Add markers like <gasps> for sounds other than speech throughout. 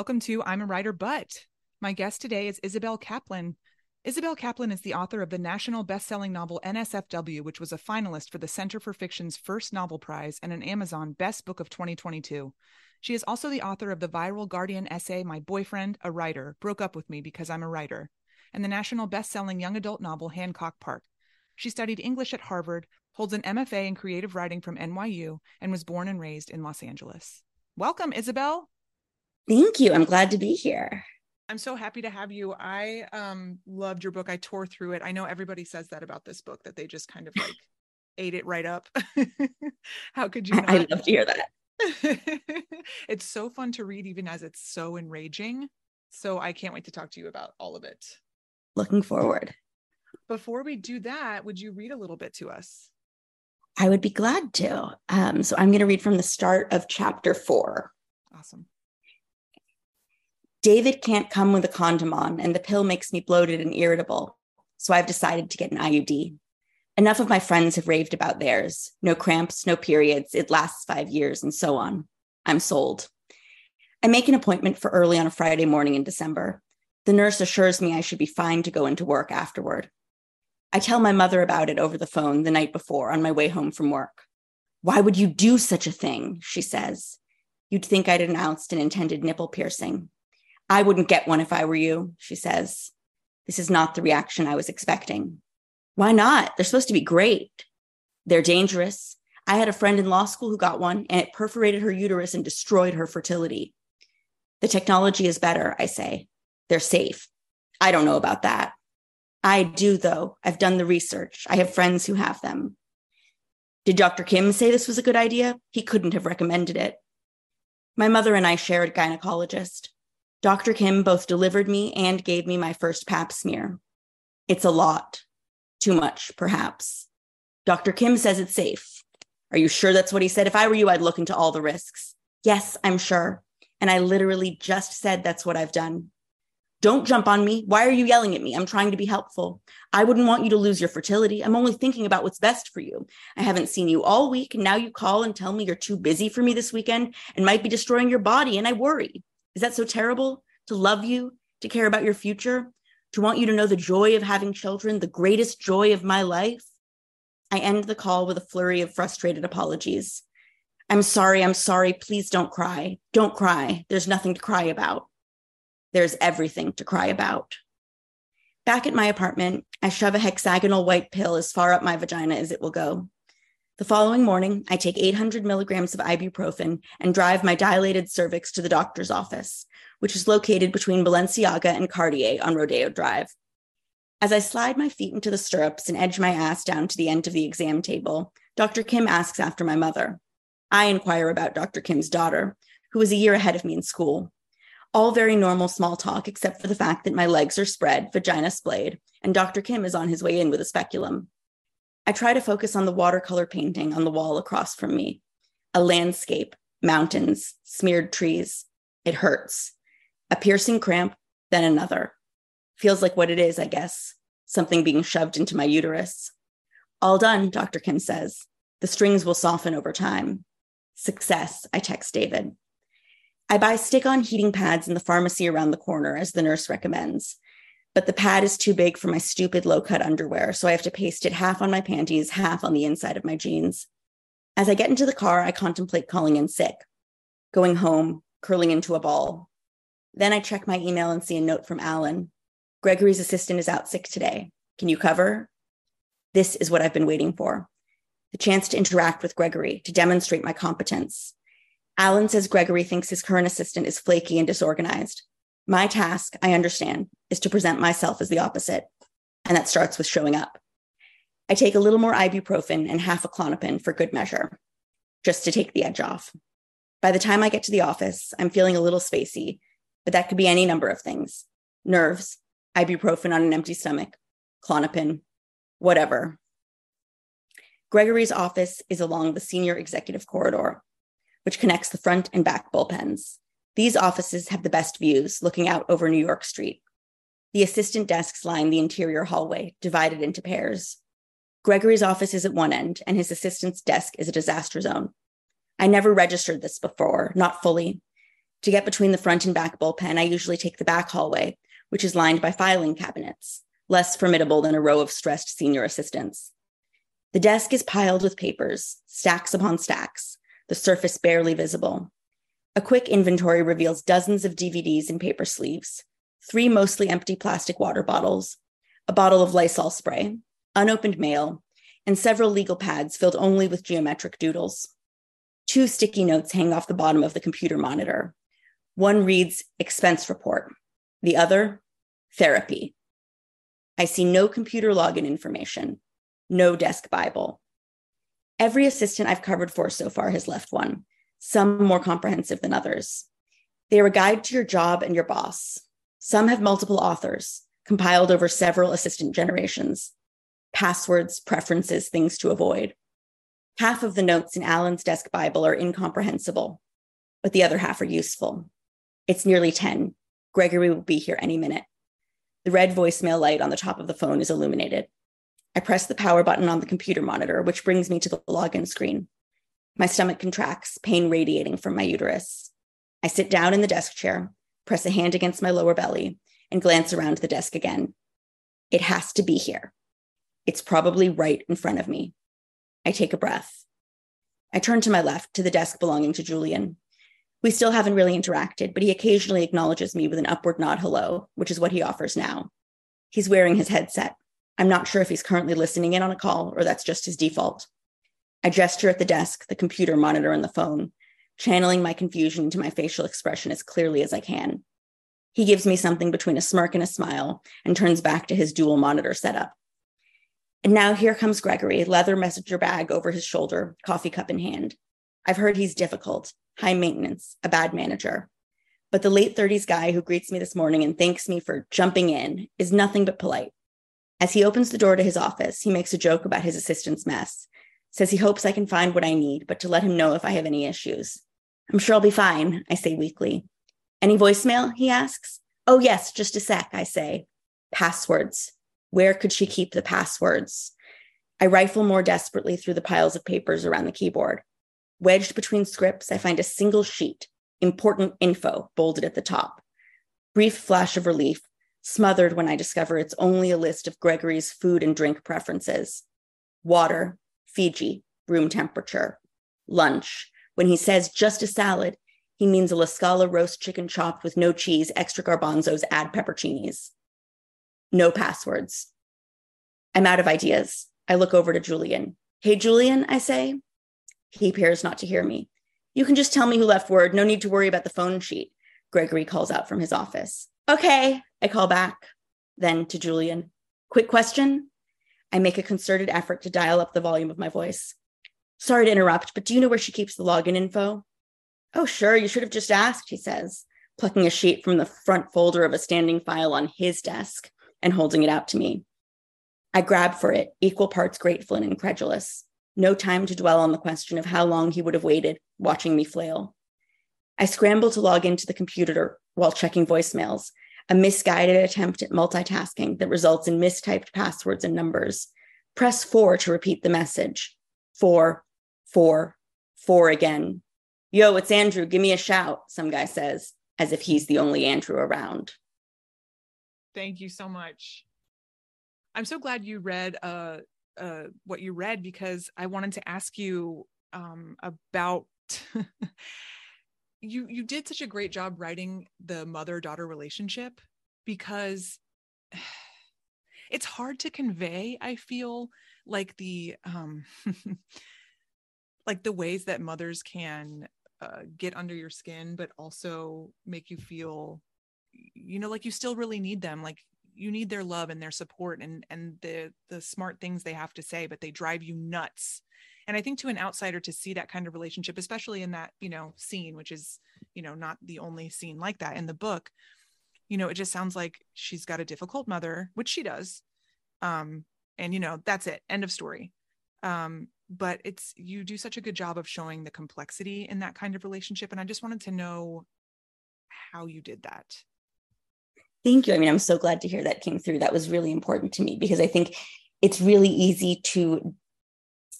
Welcome to I'm a Writer But. My guest today is Isabel Kaplan. Isabel Kaplan is the author of the national best-selling novel NSFW, which was a finalist for the Center for Fiction's first novel prize and an Amazon Best Book of 2022. She is also the author of the viral Guardian essay My Boyfriend, a Writer, Broke Up With Me Because I'm a Writer, and the national best-selling young adult novel Hancock Park. She studied English at Harvard, holds an MFA in creative writing from NYU, and was born and raised in Los Angeles. Welcome, Isabel. Thank you. I'm glad to be here. I'm so happy to have you. I um loved your book. I tore through it. I know everybody says that about this book that they just kind of like <laughs> ate it right up. <laughs> How could you? Not? I love to hear that. <laughs> it's so fun to read, even as it's so enraging. So I can't wait to talk to you about all of it. Looking forward. Before we do that, would you read a little bit to us? I would be glad to. Um, so I'm going to read from the start of chapter four. Awesome. David can't come with a condom on, and the pill makes me bloated and irritable. So I've decided to get an IUD. Enough of my friends have raved about theirs. No cramps, no periods, it lasts five years, and so on. I'm sold. I make an appointment for early on a Friday morning in December. The nurse assures me I should be fine to go into work afterward. I tell my mother about it over the phone the night before on my way home from work. Why would you do such a thing? She says. You'd think I'd announced an intended nipple piercing. I wouldn't get one if I were you, she says. This is not the reaction I was expecting. Why not? They're supposed to be great. They're dangerous. I had a friend in law school who got one and it perforated her uterus and destroyed her fertility. The technology is better, I say. They're safe. I don't know about that. I do, though. I've done the research. I have friends who have them. Did Dr. Kim say this was a good idea? He couldn't have recommended it. My mother and I shared a gynecologist. Dr. Kim both delivered me and gave me my first pap smear. It's a lot. Too much, perhaps. Dr. Kim says it's safe. Are you sure that's what he said? If I were you, I'd look into all the risks. Yes, I'm sure. And I literally just said that's what I've done. Don't jump on me. Why are you yelling at me? I'm trying to be helpful. I wouldn't want you to lose your fertility. I'm only thinking about what's best for you. I haven't seen you all week. And now you call and tell me you're too busy for me this weekend and might be destroying your body. And I worry. Is that so terrible? To love you, to care about your future, to want you to know the joy of having children, the greatest joy of my life? I end the call with a flurry of frustrated apologies. I'm sorry, I'm sorry. Please don't cry. Don't cry. There's nothing to cry about. There's everything to cry about. Back at my apartment, I shove a hexagonal white pill as far up my vagina as it will go. The following morning, I take 800 milligrams of ibuprofen and drive my dilated cervix to the doctor's office, which is located between Balenciaga and Cartier on Rodeo Drive. As I slide my feet into the stirrups and edge my ass down to the end of the exam table, Dr. Kim asks after my mother. I inquire about Dr. Kim's daughter, who is a year ahead of me in school. All very normal small talk, except for the fact that my legs are spread, vagina splayed, and Dr. Kim is on his way in with a speculum. I try to focus on the watercolor painting on the wall across from me a landscape, mountains, smeared trees. It hurts. A piercing cramp, then another. Feels like what it is, I guess. Something being shoved into my uterus. All done, Dr. Kim says. The strings will soften over time. Success, I text David. I buy stick on heating pads in the pharmacy around the corner, as the nurse recommends. But the pad is too big for my stupid low cut underwear, so I have to paste it half on my panties, half on the inside of my jeans. As I get into the car, I contemplate calling in sick, going home, curling into a ball. Then I check my email and see a note from Alan. Gregory's assistant is out sick today. Can you cover? This is what I've been waiting for the chance to interact with Gregory, to demonstrate my competence. Alan says Gregory thinks his current assistant is flaky and disorganized. My task, I understand, is to present myself as the opposite. And that starts with showing up. I take a little more ibuprofen and half a Klonopin for good measure, just to take the edge off. By the time I get to the office, I'm feeling a little spacey, but that could be any number of things nerves, ibuprofen on an empty stomach, Klonopin, whatever. Gregory's office is along the senior executive corridor, which connects the front and back bullpens. These offices have the best views, looking out over New York Street. The assistant desks line the interior hallway, divided into pairs. Gregory's office is at one end, and his assistant's desk is a disaster zone. I never registered this before, not fully. To get between the front and back bullpen, I usually take the back hallway, which is lined by filing cabinets, less formidable than a row of stressed senior assistants. The desk is piled with papers, stacks upon stacks, the surface barely visible. A quick inventory reveals dozens of DVDs in paper sleeves, three mostly empty plastic water bottles, a bottle of Lysol spray, unopened mail, and several legal pads filled only with geometric doodles. Two sticky notes hang off the bottom of the computer monitor. One reads expense report, the other, therapy. I see no computer login information, no desk Bible. Every assistant I've covered for so far has left one, some more comprehensive than others. They are a guide to your job and your boss. Some have multiple authors, compiled over several assistant generations passwords, preferences, things to avoid. Half of the notes in Alan's desk Bible are incomprehensible, but the other half are useful. It's nearly 10. Gregory will be here any minute. The red voicemail light on the top of the phone is illuminated. I press the power button on the computer monitor, which brings me to the login screen. My stomach contracts, pain radiating from my uterus. I sit down in the desk chair, press a hand against my lower belly, and glance around the desk again. It has to be here. It's probably right in front of me. I take a breath. I turn to my left to the desk belonging to Julian. We still haven't really interacted, but he occasionally acknowledges me with an upward nod hello, which is what he offers now. He's wearing his headset. I'm not sure if he's currently listening in on a call or that's just his default. I gesture at the desk, the computer monitor, and the phone, channeling my confusion into my facial expression as clearly as I can. He gives me something between a smirk and a smile and turns back to his dual monitor setup. And now here comes Gregory, leather messenger bag over his shoulder, coffee cup in hand. I've heard he's difficult, high maintenance, a bad manager. But the late 30s guy who greets me this morning and thanks me for jumping in is nothing but polite. As he opens the door to his office, he makes a joke about his assistant's mess, says he hopes I can find what I need, but to let him know if I have any issues. I'm sure I'll be fine, I say weakly. Any voicemail? He asks. Oh, yes, just a sec, I say. Passwords. Where could she keep the passwords? I rifle more desperately through the piles of papers around the keyboard. Wedged between scripts, I find a single sheet, important info, bolded at the top. Brief flash of relief, smothered when I discover it's only a list of Gregory's food and drink preferences water, Fiji, room temperature, lunch. When he says just a salad, he means a La Scala roast chicken chopped with no cheese, extra garbanzos, add pepperoncinis no passwords. I'm out of ideas. I look over to Julian. Hey, Julian, I say. He appears not to hear me. You can just tell me who left word. No need to worry about the phone sheet. Gregory calls out from his office. Okay, I call back. Then to Julian. Quick question. I make a concerted effort to dial up the volume of my voice. Sorry to interrupt, but do you know where she keeps the login info? Oh, sure, you should have just asked, he says, plucking a sheet from the front folder of a standing file on his desk and holding it out to me. I grab for it, equal parts grateful and incredulous. No time to dwell on the question of how long he would have waited, watching me flail. I scramble to log into the computer while checking voicemails. A misguided attempt at multitasking that results in mistyped passwords and numbers. Press four to repeat the message. Four, four, four again. Yo, it's Andrew. Give me a shout, some guy says, as if he's the only Andrew around. Thank you so much. I'm so glad you read uh, uh, what you read because I wanted to ask you um, about. <laughs> you you did such a great job writing the mother daughter relationship because <sighs> it's hard to convey i feel like the um <laughs> like the ways that mothers can uh, get under your skin but also make you feel you know like you still really need them. Like you need their love and their support and and the the smart things they have to say but they drive you nuts and i think to an outsider to see that kind of relationship especially in that you know scene which is you know not the only scene like that in the book you know it just sounds like she's got a difficult mother which she does um and you know that's it end of story um but it's you do such a good job of showing the complexity in that kind of relationship and i just wanted to know how you did that Thank you. I mean, I'm so glad to hear that came through. That was really important to me because I think it's really easy to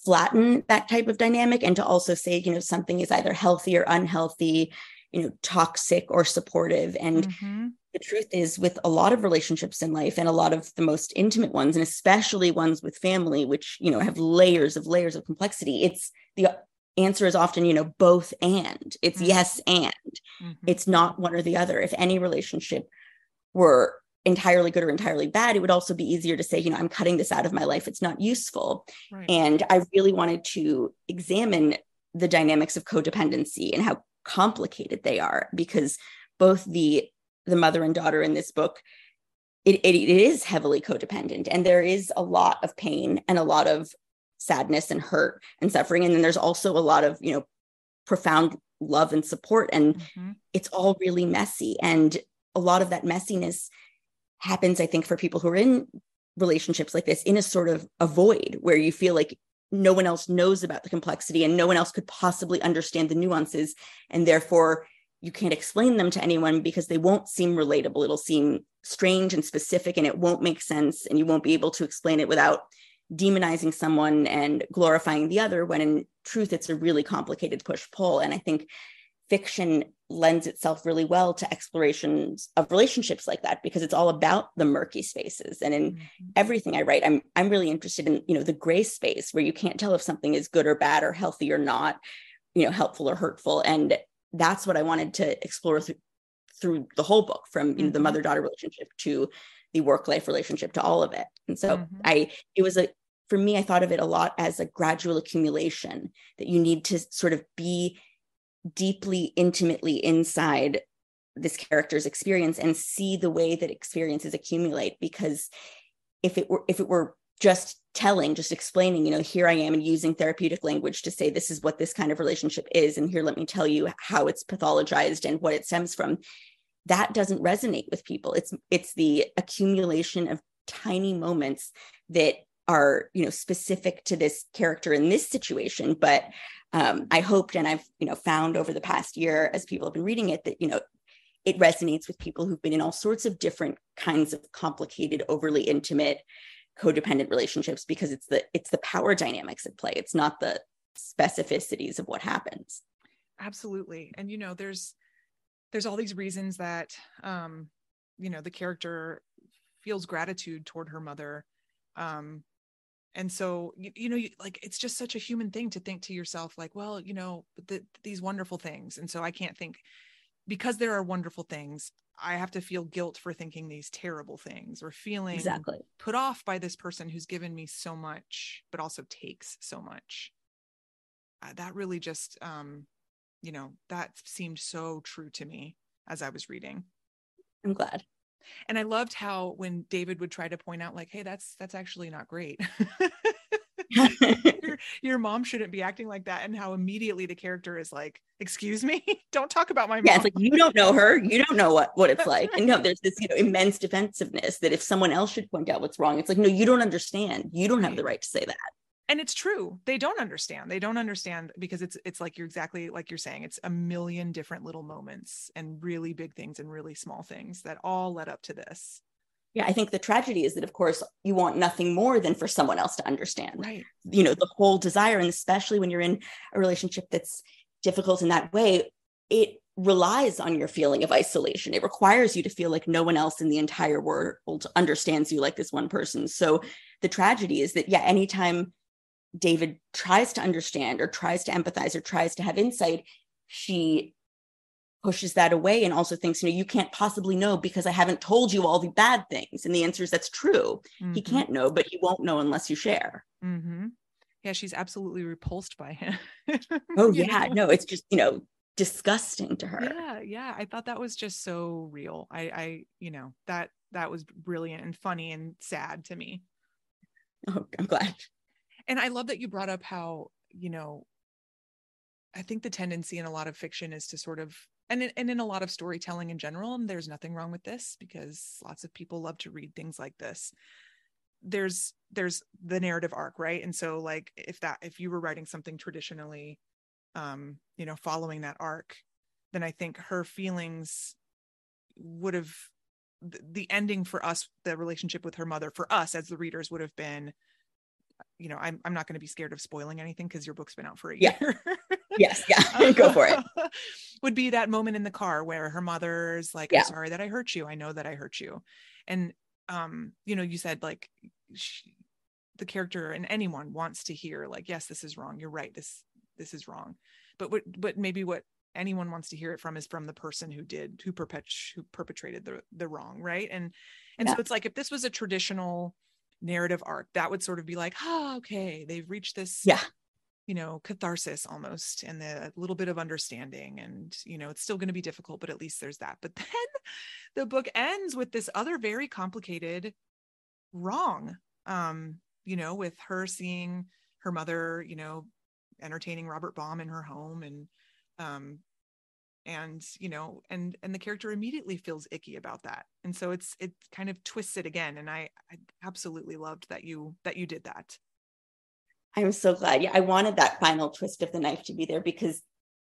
flatten that type of dynamic and to also say, you know, something is either healthy or unhealthy, you know, toxic or supportive. And mm-hmm. the truth is, with a lot of relationships in life and a lot of the most intimate ones, and especially ones with family, which, you know, have layers of layers of complexity, it's the answer is often, you know, both and it's mm-hmm. yes and mm-hmm. it's not one or the other. If any relationship were entirely good or entirely bad, it would also be easier to say, you know, I'm cutting this out of my life. It's not useful. Right. And I really wanted to examine the dynamics of codependency and how complicated they are because both the the mother and daughter in this book it, it, it is heavily codependent and there is a lot of pain and a lot of sadness and hurt and suffering and then there's also a lot of you know profound love and support and mm-hmm. it's all really messy and a lot of that messiness happens, I think, for people who are in relationships like this in a sort of a void where you feel like no one else knows about the complexity and no one else could possibly understand the nuances. And therefore, you can't explain them to anyone because they won't seem relatable. It'll seem strange and specific and it won't make sense. And you won't be able to explain it without demonizing someone and glorifying the other when in truth it's a really complicated push pull and i think fiction lends itself really well to explorations of relationships like that because it's all about the murky spaces and in mm-hmm. everything i write i'm i'm really interested in you know the gray space where you can't tell if something is good or bad or healthy or not you know helpful or hurtful and that's what i wanted to explore through through the whole book from you know the mm-hmm. mother daughter relationship to the work life relationship to all of it and so mm-hmm. i it was a for me i thought of it a lot as a gradual accumulation that you need to sort of be deeply intimately inside this character's experience and see the way that experiences accumulate because if it were if it were just telling just explaining you know here i am and using therapeutic language to say this is what this kind of relationship is and here let me tell you how it's pathologized and what it stems from that doesn't resonate with people. It's it's the accumulation of tiny moments that are you know specific to this character in this situation but um, I hoped and I've you know found over the past year as people have been reading it that you know it resonates with people who've been in all sorts of different kinds of complicated, overly intimate, codependent relationships because it's the it's the power dynamics at play. It's not the specificities of what happens. Absolutely, and you know there's there's all these reasons that um, you know the character feels gratitude toward her mother um, and so you, you know you, like it's just such a human thing to think to yourself like well you know the, these wonderful things. And so i can't think because there are wonderful things i have to feel guilt for thinking these terrible things or feeling exactly. put off by this person who's given me so much but also takes so much. Uh, that really just um you know that seemed so true to me as i was reading. I'm glad and i loved how when david would try to point out like hey that's that's actually not great. <laughs> Your, your, mom shouldn't be acting like that and how immediately the character is like excuse me? <laughs> Don't talk about my mom yeah it's like you don't know her. You don't know what what it's like. <laughs> And no there's this you know immense defensiveness that if someone else should point out what's wrong it's like no you don't understand. You don't have the right to say that and it's true they don't understand they don't understand because it's it's like you're exactly like you're saying it's a million different little moments and really big things and really small things that all led up to this yeah i think the tragedy is that of course you want nothing more than for someone else to understand right you know the whole desire and especially when you're in a relationship that's difficult in that way it relies on your feeling of isolation. It requires you to feel like no one else in the entire world understands you like this one person. So the tragedy is that, yeah, anytime David tries to understand or tries to empathize or tries to have insight, she pushes that away and also thinks, you know, you can't possibly know because I haven't told you all the bad things. And the answer is that's true. Mm-hmm. He can't know, but he won't know unless you share. Mm-hmm. Yeah, she's absolutely repulsed by him. <laughs> oh, yeah. Know? No, it's just, you know, disgusting to her. Yeah, yeah. I thought that was just so real. I I, you know, that that was brilliant and funny and sad to me. Oh, I'm glad. And I love that you brought up how, you know, I think the tendency in a lot of fiction is to sort of and in, and in a lot of storytelling in general, and there's nothing wrong with this because lots of people love to read things like this. There's there's the narrative arc, right? And so like if that if you were writing something traditionally um, you know, following that arc, then I think her feelings would have the ending for us, the relationship with her mother, for us as the readers would have been, you know, I'm I'm not going to be scared of spoiling anything because your book's been out for a yeah. year. <laughs> yes, yeah, <laughs> go for it. <laughs> would be that moment in the car where her mother's like, yeah. "I'm sorry that I hurt you. I know that I hurt you," and um, you know, you said like she, the character and anyone wants to hear like, "Yes, this is wrong. You're right. This this is wrong but what but maybe what anyone wants to hear it from is from the person who did who perpet who perpetrated the the wrong right and and yeah. so it's like if this was a traditional narrative arc that would sort of be like oh okay they've reached this yeah. you know catharsis almost and the little bit of understanding and you know it's still going to be difficult but at least there's that. But <laughs> then the book ends with this other very complicated wrong um you know with her seeing her mother you know entertaining Robert Baum in her home and um and you know and and the character immediately feels icky about that. And so it's it kind of twists it again and I, I absolutely loved that you that you did that. I'm so glad. Yeah i wanted that final twist of the knife to be there because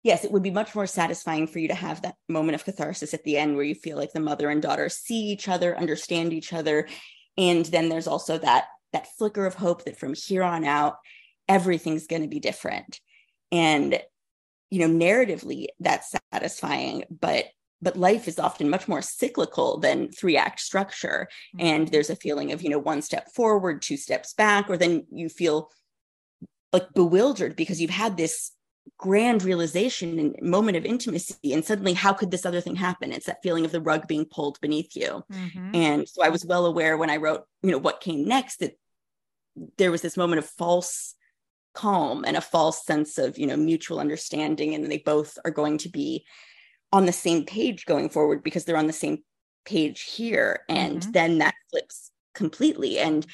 yes it would be much more satisfying for you to have that moment of catharsis at the end where you feel like the mother and daughter see each other understand each other and then there's also that that flicker of hope that from here on out everything's going to be different. And you know narratively that's satisfying but but life is often much more cyclical than three act structure mm-hmm. and there's a feeling of you know one step forward two steps back or then you feel like bewildered because you've had this grand realization and moment of intimacy and suddenly how could this other thing happen it's that feeling of the rug being pulled beneath you mm-hmm. and so i was well aware when i wrote you know what came next that there was this moment of false calm and a false sense of you know mutual understanding and they both are going to be on the same page going forward because they're on the same page here and mm-hmm. then that flips completely and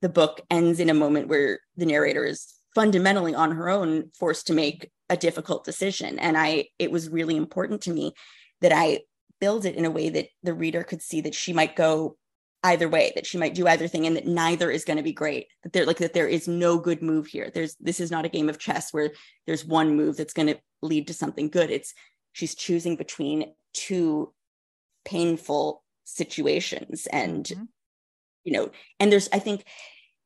the book ends in a moment where the narrator is fundamentally on her own forced to make a difficult decision and i it was really important to me that i build it in a way that the reader could see that she might go either way that she might do either thing and that neither is going to be great that there like that there is no good move here there's this is not a game of chess where there's one move that's going to lead to something good it's she's choosing between two painful situations and mm-hmm. you know and there's i think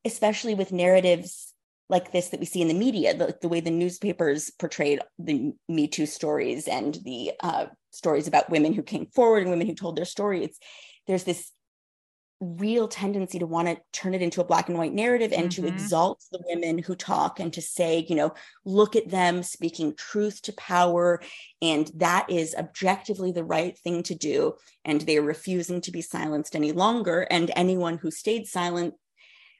especially with narratives like this that we see in the media the, the way the newspapers portrayed the me too stories and the uh, stories about women who came forward and women who told their story it's there's this real tendency to want to turn it into a black and white narrative and mm-hmm. to exalt the women who talk and to say, you know, look at them speaking truth to power. And that is objectively the right thing to do. And they are refusing to be silenced any longer. And anyone who stayed silent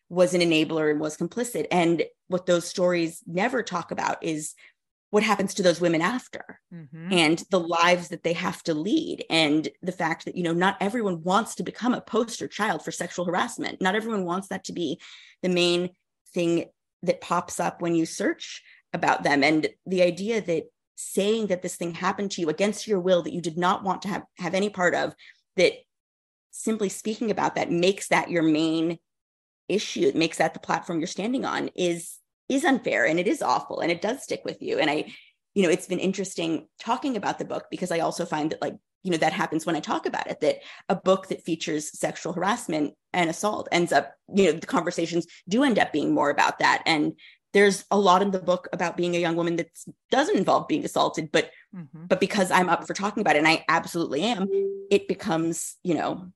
was an enabler and was complicit. And what those stories never talk about is what happens to those women after mm-hmm. and the lives that they have to lead and the fact that you know not everyone wants to become a poster child for sexual harassment not everyone wants that to be the main thing that pops up when you search about them and the idea that saying that this thing happened to you against your will that you did not want to have have any part of that simply speaking about that makes that your main issue it makes that the platform you're standing on is is unfair and it is awful and it does stick with you and i you know it's been interesting talking about the book because i also find that like you know that happens when i talk about it that a book that features sexual harassment and assault ends up you know the conversations do end up being more about that and there's a lot in the book about being a young woman that doesn't involve being assaulted but mm-hmm. but because i'm up for talking about it and i absolutely am it becomes you know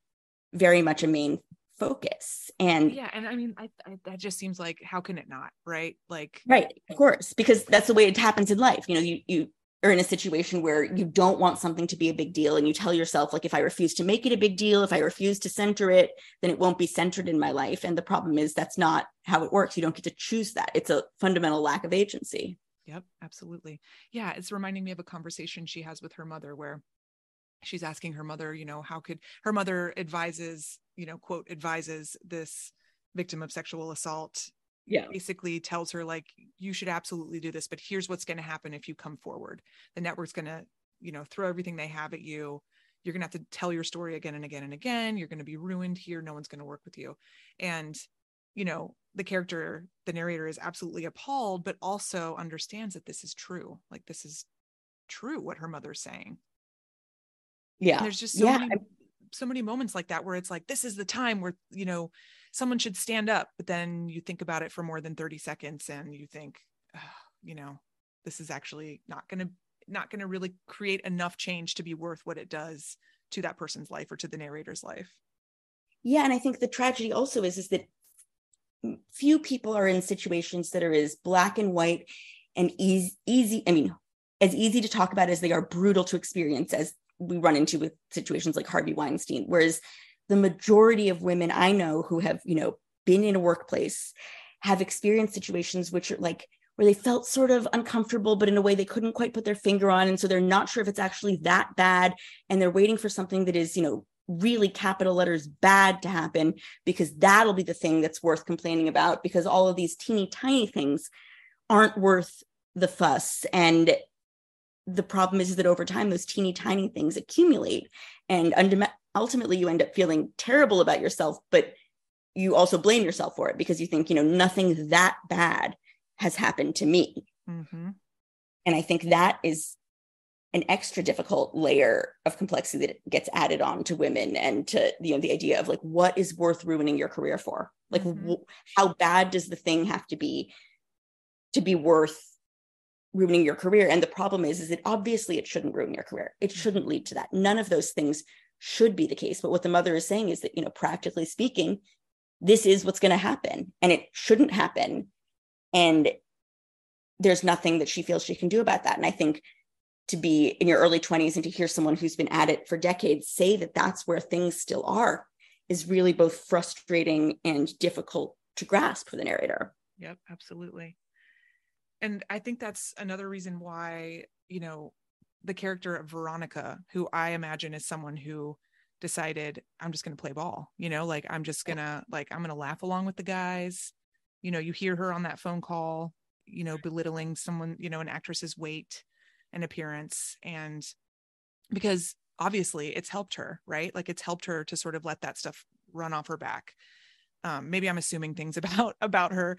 very much a main focus and yeah and i mean I, I, that just seems like how can it not right? Like right of course because that's the way it happens in life you know you you are in a situation where you don't want something to be a big deal and you tell yourself like if i refuse to make it a big deal if i refuse to center it then it won't be centered in my life. And the problem is that's not how it works. You don't get to choose that. It's a fundamental lack of agency. Yep absolutely. Yeah it's reminding me of a conversation she has with her mother where she's asking her mother you know how could her mother advises you know quote advises this victim of sexual assault yeah. basically tells her like you should absolutely do this but here's what's going to happen if you come forward. The network's going to you know throw everything they have at you. You're going to have to tell your story again and again and again. You're going to be ruined here. No one's going to work with you. And you know the character the narrator is absolutely appalled but also understands that this is true. Like this is true what her mother's saying yeah and there's just so yeah. many so many moments like that where it's like this is the time where you know someone should stand up but then you think about it for more than 30 seconds and you think oh, you know this is actually not going to not going to really create enough change to be worth what it does to that person's life or to the narrator's life yeah and i think the tragedy also is is that few people are in situations that are as black and white and easy easy i mean as easy to talk about as they are brutal to experience as we run into with situations like harvey weinstein whereas the majority of women I know who have, you know, been in a workplace have experienced situations which are like where they felt sort of uncomfortable, but in a way they couldn't quite put their finger on. And so they're not sure if it's actually that bad. And they're waiting for something that is, you know, really capital letters bad to happen because that'll be the thing that's worth complaining about because all of these teeny tiny things aren't worth the fuss. And the problem is that over time, those teeny tiny things accumulate. And ultimately you end up feeling terrible about yourself but you also blame yourself for it because you think you know nothing that bad has happened to me mm-hmm. and i think that is an extra difficult layer of complexity that gets added on to women and to you know the idea of like what is worth ruining your career for like mm-hmm. how bad does the thing have to be to be worth ruining your career and the problem is is that obviously it shouldn't ruin your career it mm-hmm. shouldn't lead to that none of those things should be the case. But what the mother is saying is that, you know, practically speaking, this is what's going to happen and it shouldn't happen. And there's nothing that she feels she can do about that. And I think to be in your early 20s and to hear someone who's been at it for decades say that that's where things still are is really both frustrating and difficult to grasp for the narrator. Yep, absolutely. And I think that's another reason why, you know, the character of Veronica, who I imagine is someone who decided I'm just going to play ball, you know, like I'm just going to like I'm going to laugh along with the guys. You know, you hear her on that phone call, you know, belittling someone, you know, an actress's weight and appearance and because obviously it's helped her, right? Like it's helped her to sort of let that stuff run off her back. Um, maybe I'm assuming things <laughs> about about her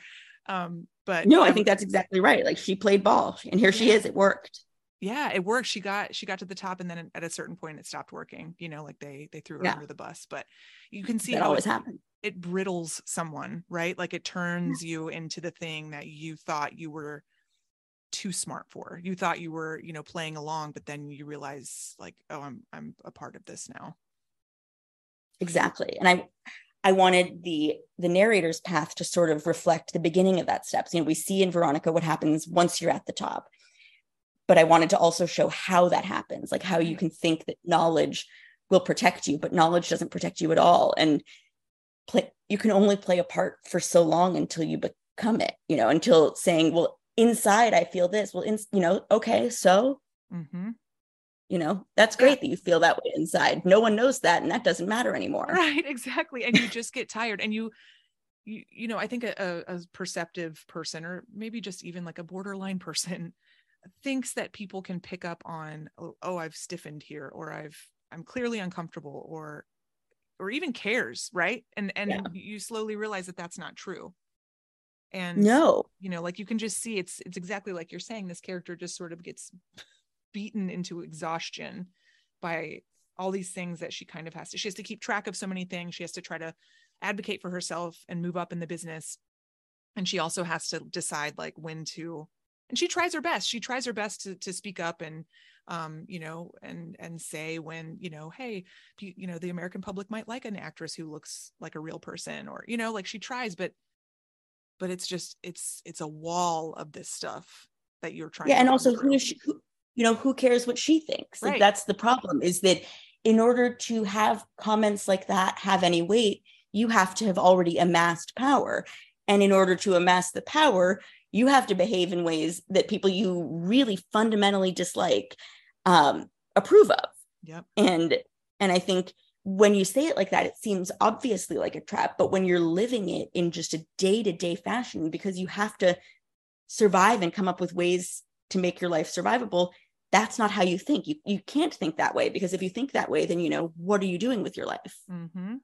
um but no i think that's exactly right. Like she played ball and here she is it worked. Yeah it worked. She got she got to the top and then at a certain point it stopped working you know like they they threw her yeah. under the bus. But you can see that always happens it brittles someone right? Like it turns yeah. you into the thing that you thought you were too smart for. You thought you were you know playing along but then you realize like oh i'm i'm a part of this now. Exactly. And i i wanted the the narrator's path to sort of reflect the beginning of that steps you know we see in veronica what happens once you're at the top but I wanted to also show how that happens, like how you can think that knowledge will protect you, but knowledge doesn't protect you at all. And play, you can only play a part for so long until you become it, you know, until saying, well, inside I feel this. Well, in, you know, okay, so, mm-hmm. You know, that's great yeah. that you feel that way inside. No one knows that, and that doesn't matter anymore. Right, exactly. And you just get tired, and you, you, you know, I think a, a perceptive person, or maybe just even like a borderline person, thinks that people can pick up on oh, oh i've stiffened here or i've i'm clearly uncomfortable or or even cares right and and yeah. you slowly realize that that's not true and no you know like you can just see it's it's exactly like you're saying this character just sort of gets beaten into exhaustion by all these things that she kind of has to she has to keep track of so many things. She has to try to advocate for herself and move up in the business. And she also has to decide like when to and she tries her best. She tries her best to, to speak up and um you know and and say when you know hey you, you know the american public might like an actress who looks like a real person or you know like she tries but but it's just it's it's a wall of this stuff that you're trying yeah and also who is she who, you know who cares what she thinks? Like that's the problem is that in order to have comments like that have any weight you have to have already amassed power. And in order to amass the power you have to behave in ways that people you really fundamentally dislike um, approve of. Yep. And and i think when you say it like that it seems obviously like a trap but when you're living it in just a day-to-day fashion because you have to survive and come up with ways to make your life survivable that's not how you think you, you can't think that way because if you think that way then you know what are you doing with your life hmm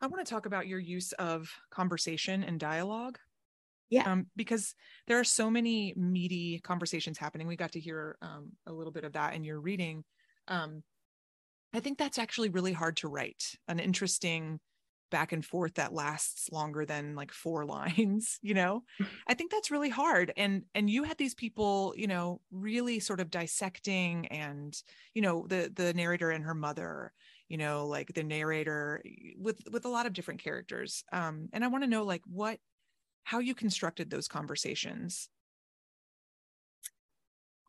I want to talk about your use of conversation and dialogue. Yeah. Um, because there are so many meaty conversations happening. We got to hear um, a little bit of that in your reading. Um, I think that's actually really hard to write. An interesting back and forth that lasts longer than like four <laughs> lines you know? I think that's really hard and and you had these people you know really sort of dissecting and you know the the narrator and her mother you know like the narrator with with a lot of different characters um and i want to know like what how you constructed those conversations.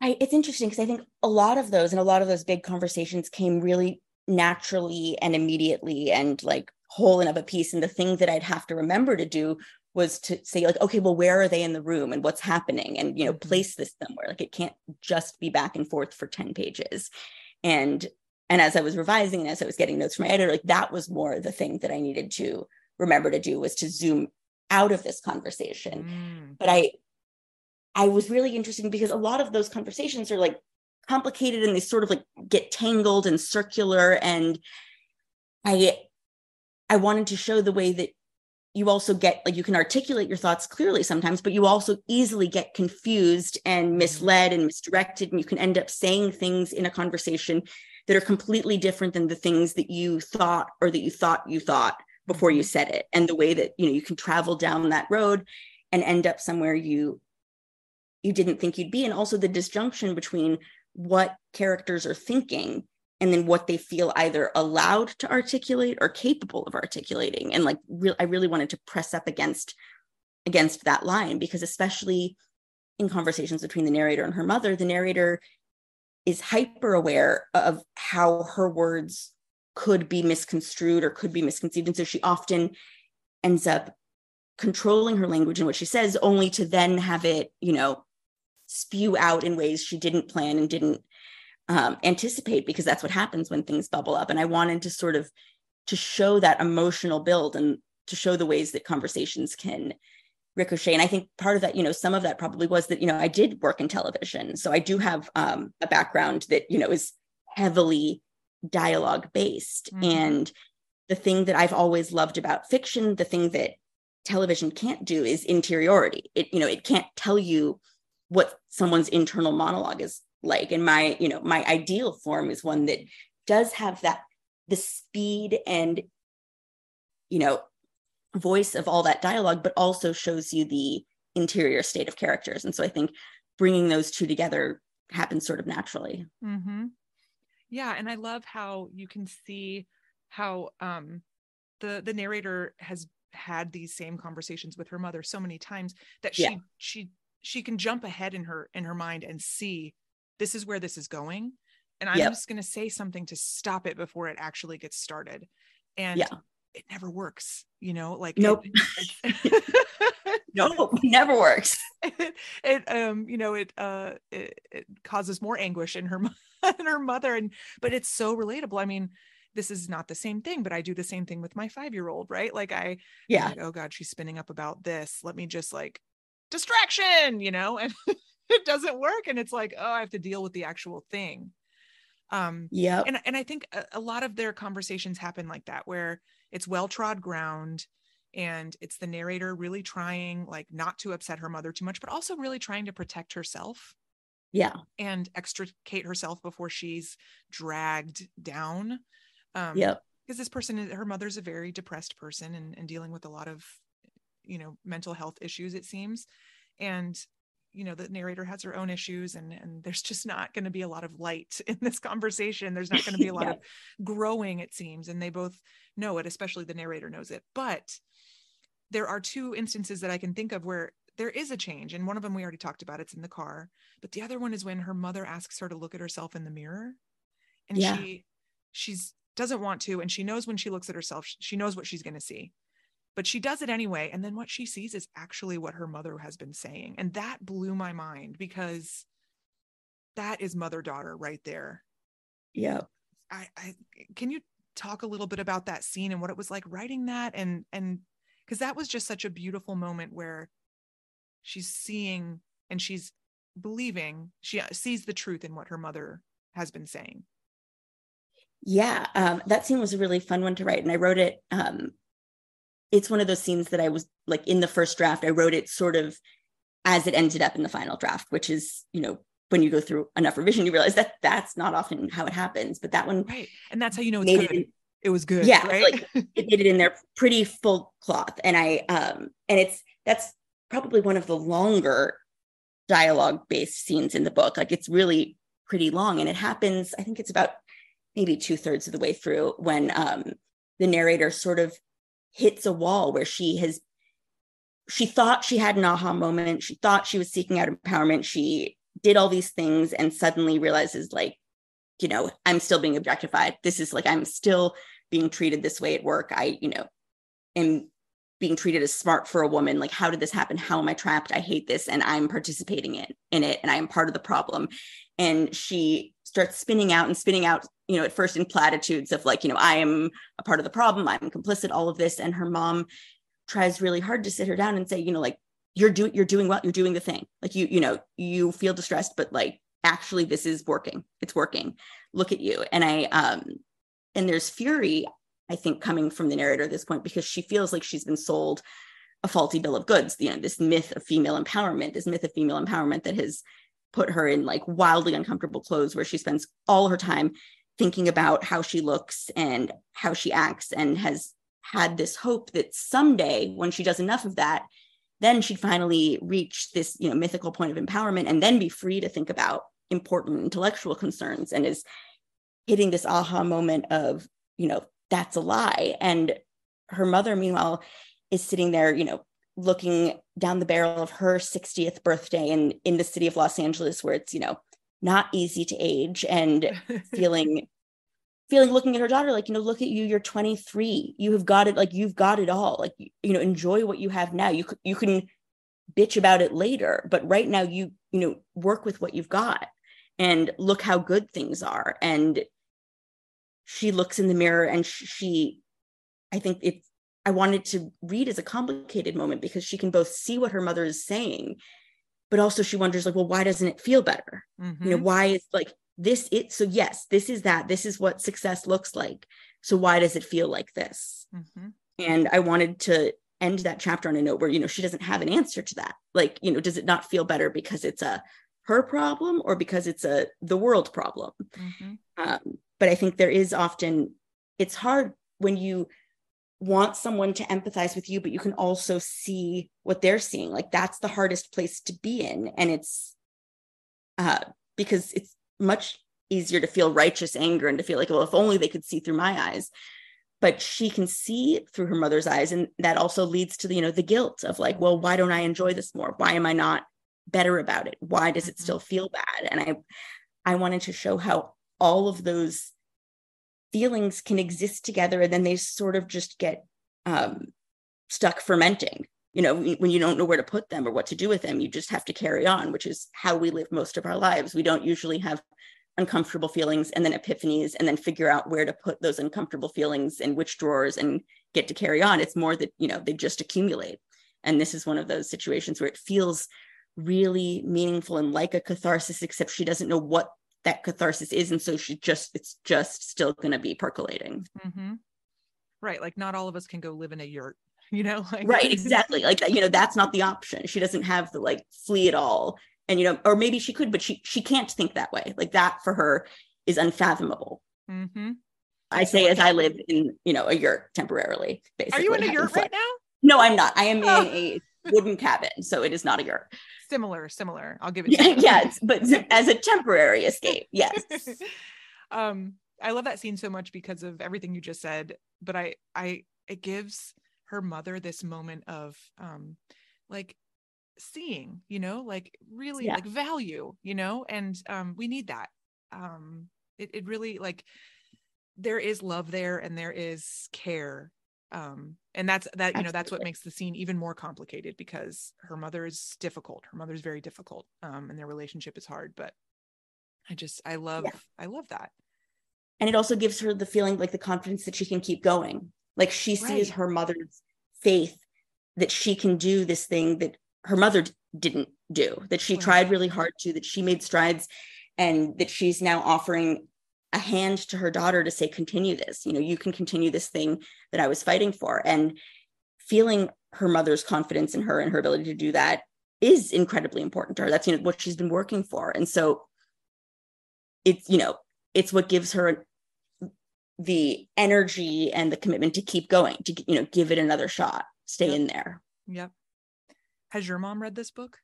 I, it's interesting because I think a lot of those and a lot of those big conversations came really naturally and immediately and like whole and of a piece. And the thing that I'd have to remember to do was to say like, okay, well, where are they in the room and what's happening? And you know, Mhm. place this somewhere. Like it can't just be back and forth for 10 pages. And and as I was revising and as I was getting notes from my editor, like that was more the thing that I needed to remember to do was to zoom out of this conversation Mm, but I I was really interested because a lot of those conversations are like complicated and they sort of like get tangled and circular and I I wanted to show the way that you also get like you can articulate your thoughts clearly sometimes but you also easily get confused and mm-hmm. misled and misdirected and you can end up saying things in a conversation that are completely different than the things that you thought or that you thought you thought before you mm-hmm. said it. And the way that you know you can travel down that road and end up somewhere you you didn't think you'd be. And also the disjunction between what characters are thinking and then what they feel either allowed to articulate or capable of articulating. And like real i really wanted to press up against against that line because especially in conversations between the narrator and her mother the narrator is hyper aware of how her words could be misconstrued or could be misconceived. And so she often ends up controlling her language and what she says only to then have it you know spew out in ways she didn't plan and didn't um, anticipate because that's what happens when things bubble up. And i wanted to sort of to show that emotional build and to show the ways that conversations can ricochet. And i think part of that you know some of that probably was that you know i did work in television. So i do have um, a background that you know is heavily dialogue based. Mhm. and the thing that i've always loved about fiction the thing that television can't do is interiority. It you know it can't tell you what someone's internal monologue is like and my you know my ideal form is one that does have that the speed and you know voice of all that dialogue but also shows you the interior state of characters. And so i think bringing those two together happens sort of naturally. Hmm Yeah, and I love how you can see how um the the narrator has had these same conversations with her mother so many times that she Yeah. she she can jump ahead in her in her mind and see this is where this is going. And i'm Yep. just going to say something to stop it before it actually gets started. And Yeah. it never works you know like Nope. it, <laughs> it's- no never works. It, <laughs> it um you know it uh it, it causes more anguish in her <laughs> in her mother. And but it's so relatable. I mean this is not the same thing but i do the same thing with my five year old right? Like i yeah. like, oh god she's spinning up about this. Let me just like distraction you know? And it doesn't work and it's like oh i have to deal with the actual thing. Um yep. and and I think a, a lot of their conversations happen like that, where it's well trod ground. and it's the narrator really trying like not to upset her mother too much but also really trying to protect herself. Yeah. And extricate herself before she's dragged down. Um yep. because this person her mother's a very depressed person and, and dealing with a lot of you know mental health issues it seems. And you know the narrator has her own issues and and there's just not going to be a lot of light <laughs> in this conversation there's not going to be a lot yeah. of growing it seems and they both know it especially the narrator knows it but there are two instances that i can think of where there is a change and one of them we already talked about it's in the car but the other one is when her mother asks her to look at herself in the mirror and yeah. she she's doesn't want to and she knows when she looks at herself she knows what she's going to see but she does it anyway and then what she sees is actually what her mother has been saying and that blew my mind because that is mother daughter right there. Yeah I, I can you talk a little bit about that scene and what it was like writing that? And and because that was just such a beautiful moment where she's seeing and she's believing she sees the truth in what her mother has been saying. Yeah um, that scene was a really fun one to write and i wrote it um, it's one of those scenes that i was like in the first draft i wrote it sort of as it ended up in the final draft which is you know when you go through enough revision you realize that that's not often how it happens but that one right and that's how you know it's good it, it was good yeah right? like <laughs> it made it in there pretty full cloth and i um and it's that's probably one of the longer dialogue based scenes in the book like it's really pretty long and it happens i think it's about maybe two thirds of the way through when um, the narrator sort of hits a wall where she has she thought she had an aha moment. She thought she was seeking out empowerment. She did all these things and suddenly realizes like you know i'm still being objectified. This is like i'm still being treated this way at work. I you know am being treated as smart for a woman. Like how did this happen? How am i trapped? I hate this and i'm participating in in it and i am part of the problem. And she starts spinning out and spinning out you know, at first in platitudes of like, you know, I am a part of the problem, I'm complicit, all of this. And her mom tries really hard to sit her down and say, you know, like, you're doing you're doing well, you're doing the thing. Like you, you know, you feel distressed, but like actually this is working. It's working. Look at you. And I um and there's fury, I think, coming from the narrator at this point because she feels like she's been sold a faulty bill of goods. You know, this myth of female empowerment, this myth of female empowerment that has put her in like wildly uncomfortable clothes where she spends all her time thinking about how she looks and how she acts and has had this hope that someday when she does enough of that then she'd finally reach this you know mythical point of empowerment and then be free to think about important intellectual concerns and is hitting this aha moment of you know that's a lie. And her mother meanwhile is sitting there you know looking down the barrel of her 60th birthday in in the city of Los Angeles where it's you know not easy to age and <laughs> feeling feeling looking at her daughter like you know look at you you're 23 you have got it like you've got it all. Like you know enjoy what you have now. You you can bitch about it later but right now you you know work with what you've got and look how good things are. And she looks in the mirror and she i think it's i wanted to read as a complicated moment because she can both see what her mother is saying but also she wonders like well why doesn't it feel better mm-hmm. you know mm-hmm. why is like this it so yes this is that this is what success looks like so why does it feel like this mm-hmm. and i wanted to end that chapter on a note where you know she doesn't have an answer to that like you know does it not feel better because it's a her problem or because it's a the world problem mm-hmm. um, but i think there is often it's hard when you want someone to empathize with you, but you can also see what they're seeing. Like that's the hardest place to be in. And it's uh, because it's much easier to feel righteous anger and to feel like, well, if only they could see through my eyes. But she can see through her mother's eyes. And that also leads to the, you know, the guilt of like, well, why don't I enjoy this more? Why am I not better about it? Why does it mm-hmm. still feel bad? And I I wanted to show how all of those feelings can exist together and then they sort of just get um, stuck fermenting. You know when you don't know where to put them or what to do with them you just have to carry on which is how we live most of our lives. We don't usually have uncomfortable feelings and then epiphanies and then figure out where to put those uncomfortable feelings in which drawers and get to carry on. It's more that you know they just accumulate. And this is one of those situations where it feels really meaningful and like a catharsis except she doesn't know what that catharsis is and so she just it's just still going to be percolating. Mm-hmm. right like not all of us can go live in a yurt <laughs> you know like right <laughs> exactly like that you know that's not the option. She doesn't have the like flee at all and you know or maybe she could but she she can't think that way. Like that for her is unfathomable. Mm-hmm. i say as i live in you know a yurt temporarily basically are you in a yurt right now? No i'm not. I am in <laughs> a wooden cabin so it is not a yurt. Similar similar. I'll give it <laughs> yeah, yeah but <laughs> as a temporary escape yes. <laughs> Um i love that scene so much because of everything you just said but i i it gives her mother this moment of um like seeing you know like really yeah. like value you know and um we need that. Um it, it really like there is love there and there is care um and that's that you know that's what makes the scene even more complicated because her mother is difficult her mother's very difficult um and their relationship is hard but i just i love yeah. i love that and it also gives her the feeling like the confidence that she can keep going like she sees right. her mother's faith that she can do this thing that her mother didn't do, that she right. tried really hard to, that she made strides, and that she's now offering a hand to her daughter to say, continue this. You know, you can continue this thing that I was fighting for. And feeling her mother's confidence in her and her ability to do that is incredibly important to her. That's you know what she's been working for. And so it's, you know, it's what gives her the energy and the commitment to keep going to you know give it another shot stay yep. in there yep has your mom read this book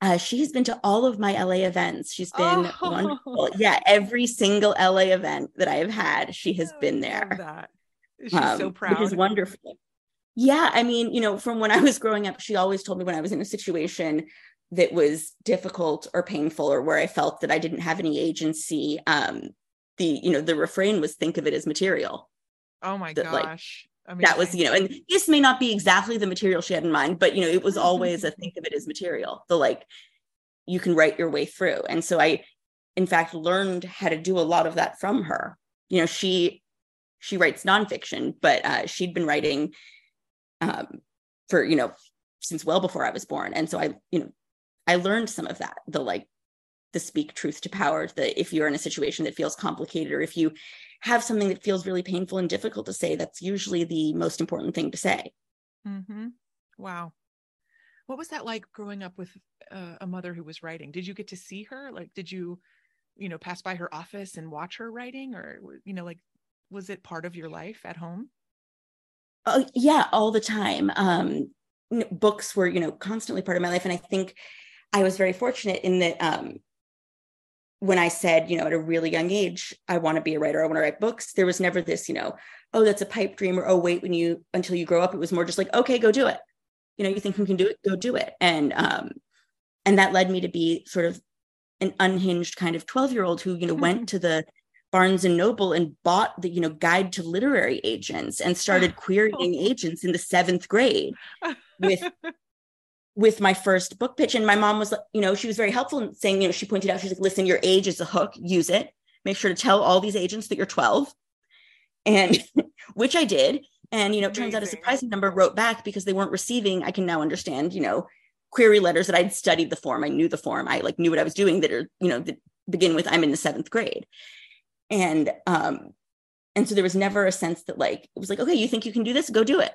uh, she has been to all of my LA events. She's been oh. wonderful. Yeah, every single LA event that I have had, she has oh, been there. She's um, so proud. Which is wonderful. Yeah, I mean, you know, from when I was growing up, she always told me when I was in a situation that was difficult or painful or where I felt that I didn't have any agency, um, the you know the refrain was think of it as material oh my that, gosh that was you know and this may not be exactly the material she had in mind but you know it was always a think of it as material the like you can write your way through. And so i in fact learned how to do a lot of that from her. You know she she writes nonfiction but uh, she'd been writing um, for you know since well before i was born. And so i you know i learned some of that the like the speak truth to power that if you're in a situation that feels complicated or if you have something that feels really painful and difficult to say that's usually the most important thing to say. Mm-hmm. wow. What was that like growing up with uh, a mother who was writing? Did you get to see her? Like did you you know pass by her office and watch her writing or you know like was it part of your life at home? Oh yeah all the time. Um books were you know constantly part of my life and i think i was very fortunate in that um when I said, you know, at a really young age, I want to be a writer, I want to write books, there was never this, you know, oh, that's a pipe dream or oh, wait, when you until you grow up, it was more just like, okay, go do it. You know, you think you can do it, go do it. And um, and that led me to be sort of an unhinged kind of 12 year old who, you know, went to the Barnes and Noble and bought the, you know, guide to literary agents and started <laughs> querying agents in the seventh grade with <laughs> with my first book pitch. And my mom was, you know, she was very helpful in saying, you know, she pointed out, she's like, listen, your age is a hook, use it. Make sure to tell all these agents that you're 12. And <laughs> which I did. And, you know, it turns out a surprising number wrote back because they weren't receiving, I can now understand, you know, query letters that I'd studied the form. I knew the form. I like knew what I was doing that are, you know, that begin with, I'm in the seventh grade. And, um, and so there was never a sense that like, it was like, okay, you think you can do this? Go do it.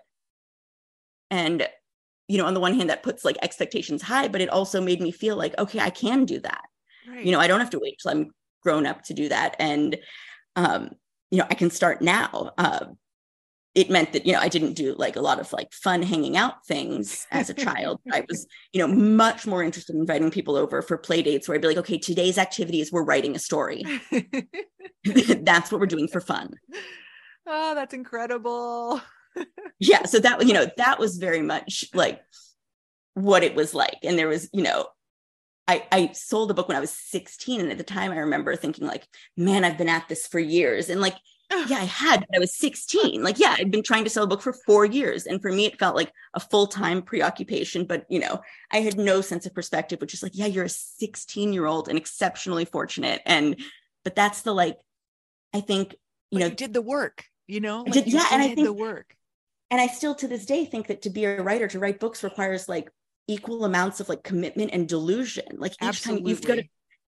And you know on the one hand that puts like expectations high but it also made me feel like okay i can do that. Right. you know i don't have to wait till i'm grown up to do that. And um you know i can start now. Uh, it meant that you know i didn't do like a lot of like fun hanging out things as a child. I was <laughs> you know much more interested in inviting people over for play dates where i'd be like okay today's activity is we're writing a story. <laughs> <laughs> That's what we're doing for fun. Oh that's incredible yeah so that you know that was very much like what it was like and there was you know I, I sold a book when I was 16. And at the time, I remember thinking, like, man, I've been at this for years. And like, yeah, I had, but I was 16. Like, yeah, I'd been trying to sell a book for four years. And for me, it felt like a full time preoccupation. But, you know, I had no sense of perspective, which is like, yeah, you're a 16 year old and exceptionally fortunate. And, but that's the like, I think, you but know, you did the work, you know, like did, yeah. And I think the work and i still to this day think that to be a writer to write books requires like equal amounts of like commitment and delusion. Like each Absolutely. time you've got to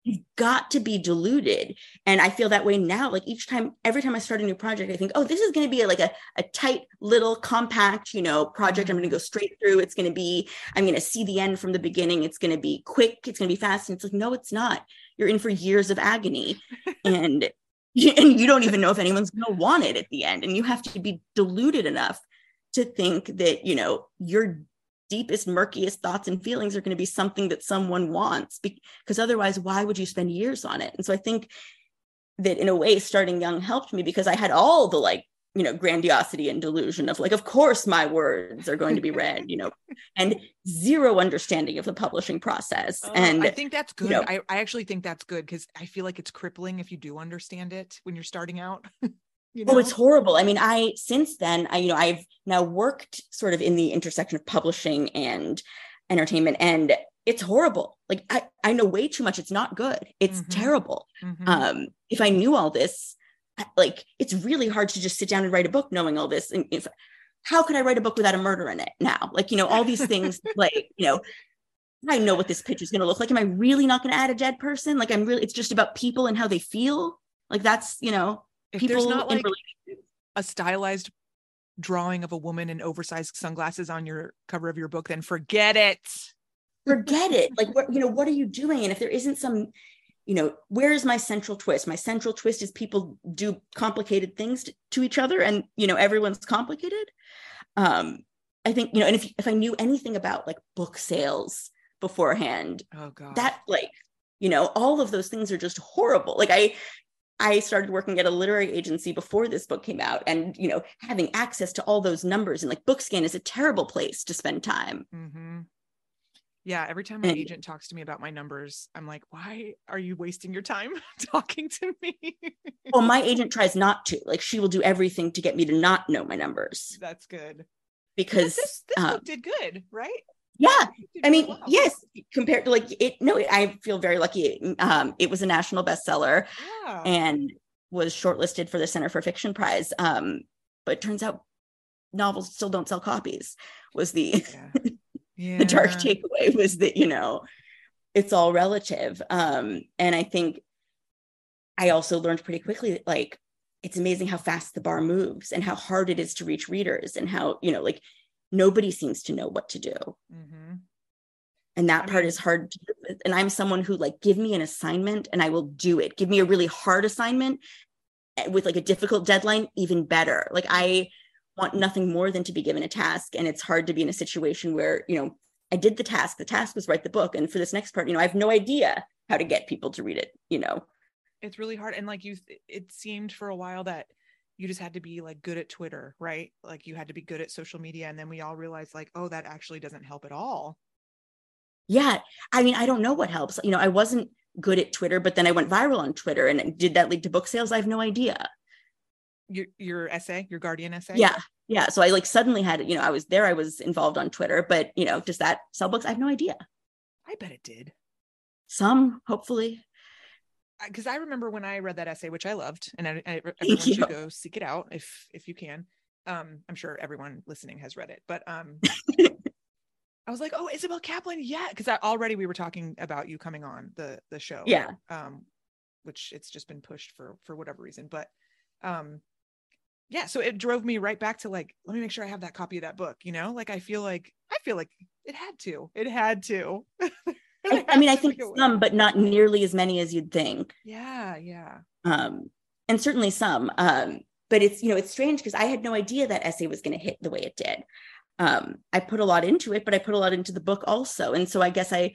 you've got to be deluded. And i feel that way now. Like each time every time i start a new project i think oh this is going to be a, like a, a tight little compact you know project. I'm going to go straight through. It's going to be i'm going to see the end from the beginning. It's going to be quick. It's going to be fast. And it's like no it's not. You're in for years of agony. <laughs> And <laughs> and you don't even know if anyone's going to want it at the end. And you have to be deluded enough to think that you know your deepest murkiest thoughts and feelings are going to be something that someone wants because otherwise why would you spend years on it and so i think that in a way starting young helped me because i had all the like you know grandiosity and delusion of like of course my words are going to be read you know <laughs> and zero understanding of the publishing process Oh, and I think that's good. you know- I, I actually think that's good because I feel like it's crippling if you do understand it when you're starting out. <laughs> you Oh, it's horrible. I mean, I since then, I you know, I've now worked sort of in the intersection of publishing and entertainment, and it's horrible. Like I, I know way too much. It's not good. It's Mhm. terrible. Mhm. Um, if I knew all this, like it's really hard to just sit down and write a book knowing all this. And if how could I write a book without a murder in it now? Like, you know, all these things, <laughs> like, you know, I know what this pitch is going to look like. Am I really not going to add a dead person? Like, I'm really, it's just about people and how they feel. Like, that's, you know, if people there's not like a stylized drawing of a woman in oversized sunglasses on your cover of your book, then forget it. forget it. Like what you know what are you doing? And if there isn't some you know where is my central twist? My central twist is people do complicated things to, to each other and you know everyone's complicated. Um i think you know and if if i knew anything about like book sales beforehand Oh god. that like you know all of those things are just horrible. Like i i started working at a literary agency before this book came out and you know having access to all those numbers and like bookscan is a terrible place to spend time hmm Yeah, every time my And- agent talks to me about my numbers, I'm like, why are you wasting your time <laughs> talking to me? well my agent tries not to like she will do everything to get me to not know my numbers That's good. But because this this um, book did good, right? Yeah i mean well. yes compared to like it no i feel very lucky um it was a national bestseller Yeah. and was shortlisted for the center for fiction prize um but turns out novels still don't sell copies was the yeah. yeah. <laughs> the dark takeaway was that you know it's all relative um and i think i also learned pretty quickly that like it's amazing how fast the bar moves and how hard it is to reach readers and how you know like nobody seems to know what to do Mhm. and that I part mean- is hard to do with. and i'm someone who like give me an assignment and i will do it give me a really hard assignment eh, with like a difficult deadline even better like i want nothing more than to be given a task and it's hard to be in a situation where you know i did the task the task was write the book and for this next part you know i have no idea how to get people to read it you know It's really hard. And like you, it seemed for a while that you just had to be like good at Twitter, right? Like you had to be good at social media. And then we all realized, like, oh, that actually doesn't help at all. yeah i mean i don't know what helps you know i wasn't good at twitter but then i went viral on twitter and did that lead to book sales i have no idea Your your essay, your Guardian essay. yeah yeah so i like suddenly had you know i was there i was involved on twitter but you know does that sell books i have no idea I bet it did. some hopefully because I remember when I read that essay, which I loved, and I, I, everyone should go seek it out if if you can. Um, I'm sure everyone listening has read it, but um, <laughs> I was like, oh, Isabel Kaplan, yeah, because already we were talking about you coming on the the show, Yeah. um, which it's just been pushed for for whatever reason, but um, yeah, so it drove me right back to like, let me make sure I have that copy of that book, you know, like I feel like I feel like it had to, it had to. <laughs> I, I mean i think make it work. some but not nearly as many as you'd think yeah, yeah. um and certainly some um but it's you know it's strange because i had no idea that essay was going to hit the way it did um i put a lot into it but i put a lot into the book also and so i guess i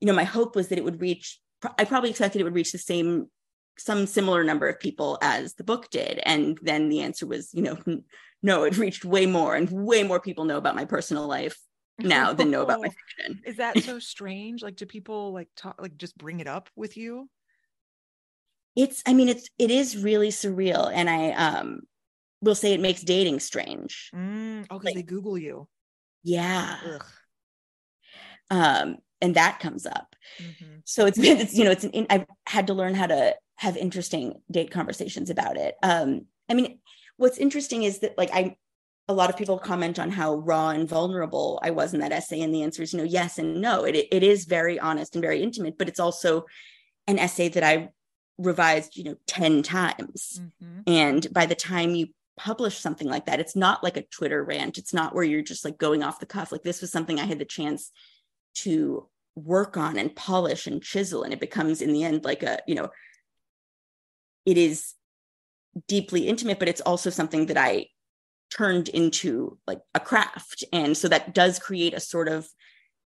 you know my hope was that it would reach i probably expected it would reach the same some similar number of people as the book did and then the answer was you know <laughs> no it reached way more and way more people know about my personal life now than know about my <laughs> fiction Is that so strange? Like, do people like talk, like just bring it up with you? it's i mean it's it is really surreal and i um will say it makes dating strange Mm, oh, because Like- they Google you. yeah Ugh. um and that comes up Mhm. so it's <laughs> been it's you know it's an in, i've had to learn how to have interesting date conversations about it um i mean what's interesting is that like i a lot of people comment on how raw and vulnerable i was in that essay and the answer is you know yes and no it, it is very honest and very intimate but it's also an essay that I revised, you know, 10 times. Mm-hmm. And by the time you publish something like that, it's not like a Twitter rant. It's not where you're just like going off the cuff. Like this was something I had the chance to work on and polish and chisel. And it becomes in the end like a, you know, it is deeply intimate, but it's also something that I turned into like a craft. And so that does create a sort of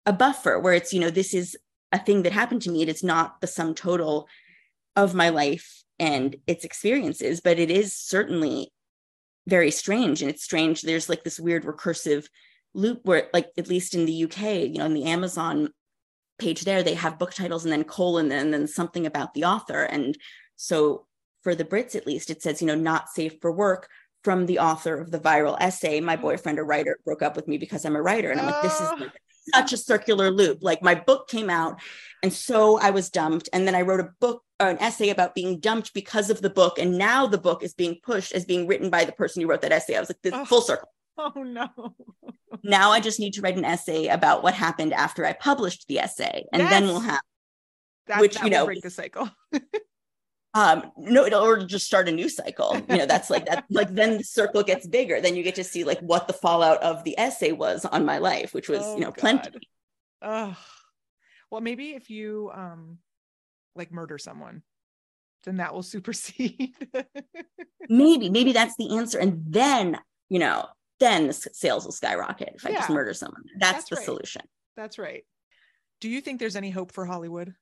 a buffer where it's, you know, this is a thing that happened to me. And it's not the sum total of my life and its experiences, but it is certainly very strange. And it's strange. There's like this weird recursive loop where, like, at least in the UK, you know, in the Amazon page there, they have book titles and then colon and then something about the author. And so for the Brits, at least, it says, you know, not safe for work from the author of the viral essay. My mm. boyfriend, a writer, broke up with me because I'm a writer. And I'm like, this is oh. such a circular loop. Like my book came out, and so I was dumped. And then I wrote a book or an essay about being dumped because of the book. And now the book is being pushed as being written by the person who wrote that essay. I was like, this oh. full circle. Oh no. now I just need to write an essay about what happened after I published the essay. And yes. then we'll have that, which that you know break the cycle. <laughs> um no or just start a new cycle you know that's like that <laughs> like then the circle gets bigger. Then you get to see like what the fallout of the essay was on my life which was oh, you know God. plenty. Oh well maybe if you um like murder someone then that will supersede. <laughs> Maybe maybe that's the answer. And then you know then the sales will skyrocket if i just murder someone. That's, that's the right. solution. That's right. Do you think there's any hope for hollywood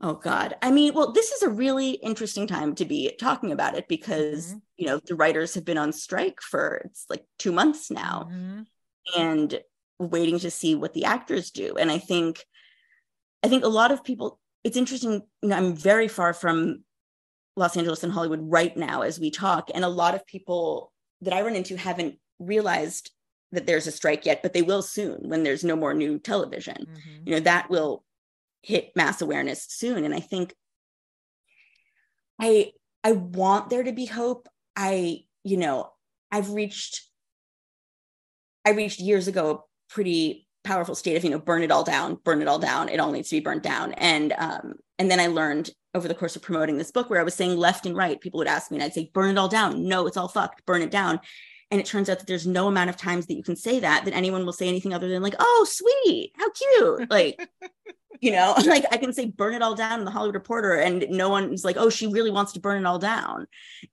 Oh God. I mean, well, this is a really interesting time to be talking about it because, mm-hmm. you know, the writers have been on strike for it's like 2 months now. Mm-hmm. And waiting to see what the actors do. And I think I think a lot of people it's interesting, you know, I'm very far from Los Angeles and Hollywood right now as we talk and a lot of people that I run into haven't realized that there's a strike yet, but they will soon when there's no more new television. Mm-hmm. You know, that will hit mass awareness soon. And i think i i want there to be hope. I you know i've reached i reached years ago a pretty powerful state of you know burn it all down burn it all down. It all needs to be burnt down. And um and then i learned over the course of promoting this book where i was saying left and right people would ask me and i'd say burn it all down. No it's all fucked. Burn it down and it turns out that there's no amount of times that you can say that that anyone will say anything other than like oh sweet how cute like <laughs> you know like i can say burn it all down in the hollywood reporter and no one's like oh she really wants to burn it all down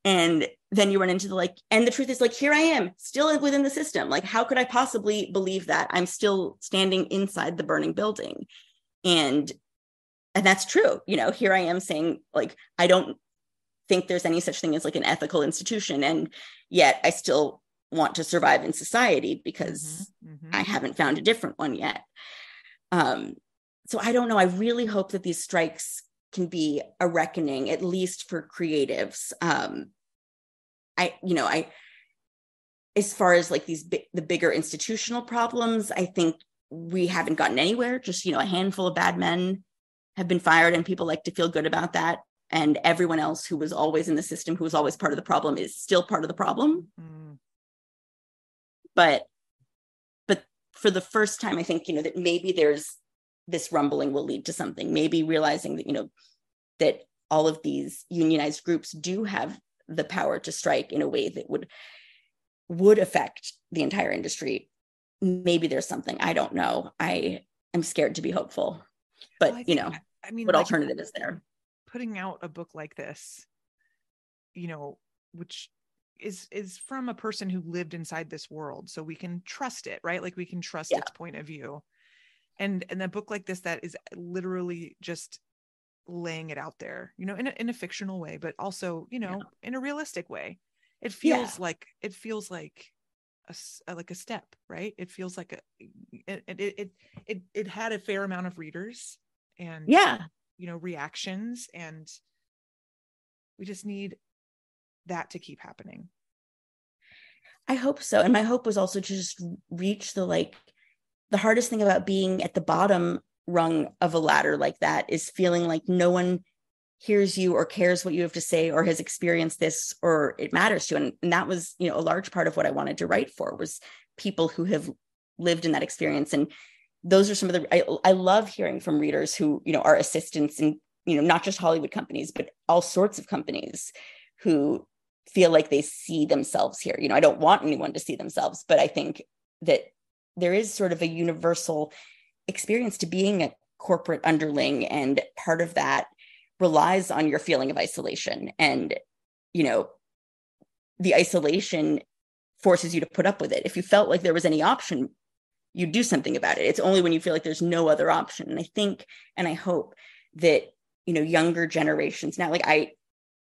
and then you run into the like and the truth is like here i am still within the system like how could i possibly believe that? I'm still standing inside the burning building and and that's true you know here i am saying like i don't think there's any such thing as like an ethical institution and yet i still want to survive in society because mm-hmm, mm-hmm. i haven't found a different one yet um so I don't know. I really hope that these strikes can be a reckoning, at least for creatives. Um, I, you know, I, as far as like these the bigger institutional problems, I think we haven't gotten anywhere. Just you know, a handful of bad men have been fired, and people like to feel good about that. And everyone else who was always in the system, who was always part of the problem, is still part of the problem. Mm. But, but for the first time, I think you know that maybe there's this rumbling will lead to something. Maybe realizing that you know that all of these unionized groups do have the power to strike in a way that would would affect the entire industry. Maybe there's something. I don't know. I am scared to be hopeful but well, you know i mean what like alternative is there? putting out a book like this you know which is is from a person who lived inside this world so we can trust it right like we can trust yeah. its point of view and and a book like this that is literally just laying it out there you know in a, in a fictional way but also you know yeah. in a realistic way it feels yeah. like it feels like a, a, uh, like a step right it feels like a it, it it it it had a fair amount of readers and yeah you know reactions and we just need that to keep happening. I hope so. And my hope was also to just reach the like the hardest thing about being at the bottom rung of a ladder like that is feeling like no one hears you or cares what you have to say or has experienced this or it matters to and, and that was you know a large part of what i wanted to write for was people who have lived in that experience. And those are some of the I, I love hearing from readers who you know are assistants in you know, not just Hollywood companies, but all sorts of companies who feel like they see themselves here. You know, I don't want anyone to see themselves, but I think that there is sort of a universal experience to being a corporate underling. And part of that relies on your feeling of isolation. And, you know, the isolation forces you to put up with it. If you felt like there was any option, you do something about it. It's only when you feel like there's no other option. And I think and I hope that, you know, younger generations now, like I,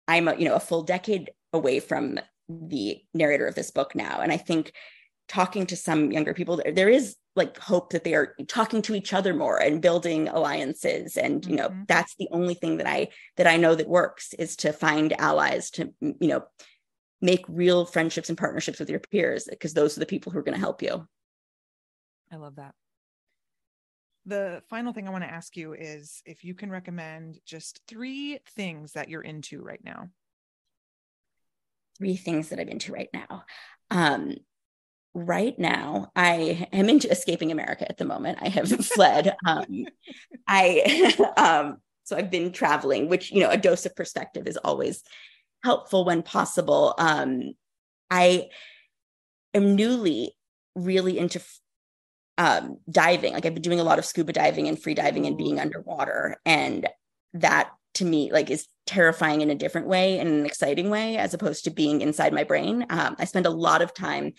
I'm a, you know, a full decade away from the narrator of this book now. And I think talking to some younger people, there, there is like hope that they are talking to each other more and building alliances. And, you know, mm-hmm. that's the only thing that I that I know that works is to find allies to, you know, make real friendships and partnerships with your peers, because those are the people who are going to help you. I love that. The final thing I want to ask you is if you can recommend just three things that you're into right now three things that I'm into right now. Um, right now, I am into escaping America at the moment. I have <laughs> fled. Um, I <laughs> um, so I've been traveling, which you know, a dose of perspective is always helpful when possible. Um, I am newly really into um, diving. Like I've been doing a lot of scuba diving and free diving and being underwater, and that to me like is terrifying in a different way in an exciting way as opposed to being inside my brain. Um, i spend a lot of time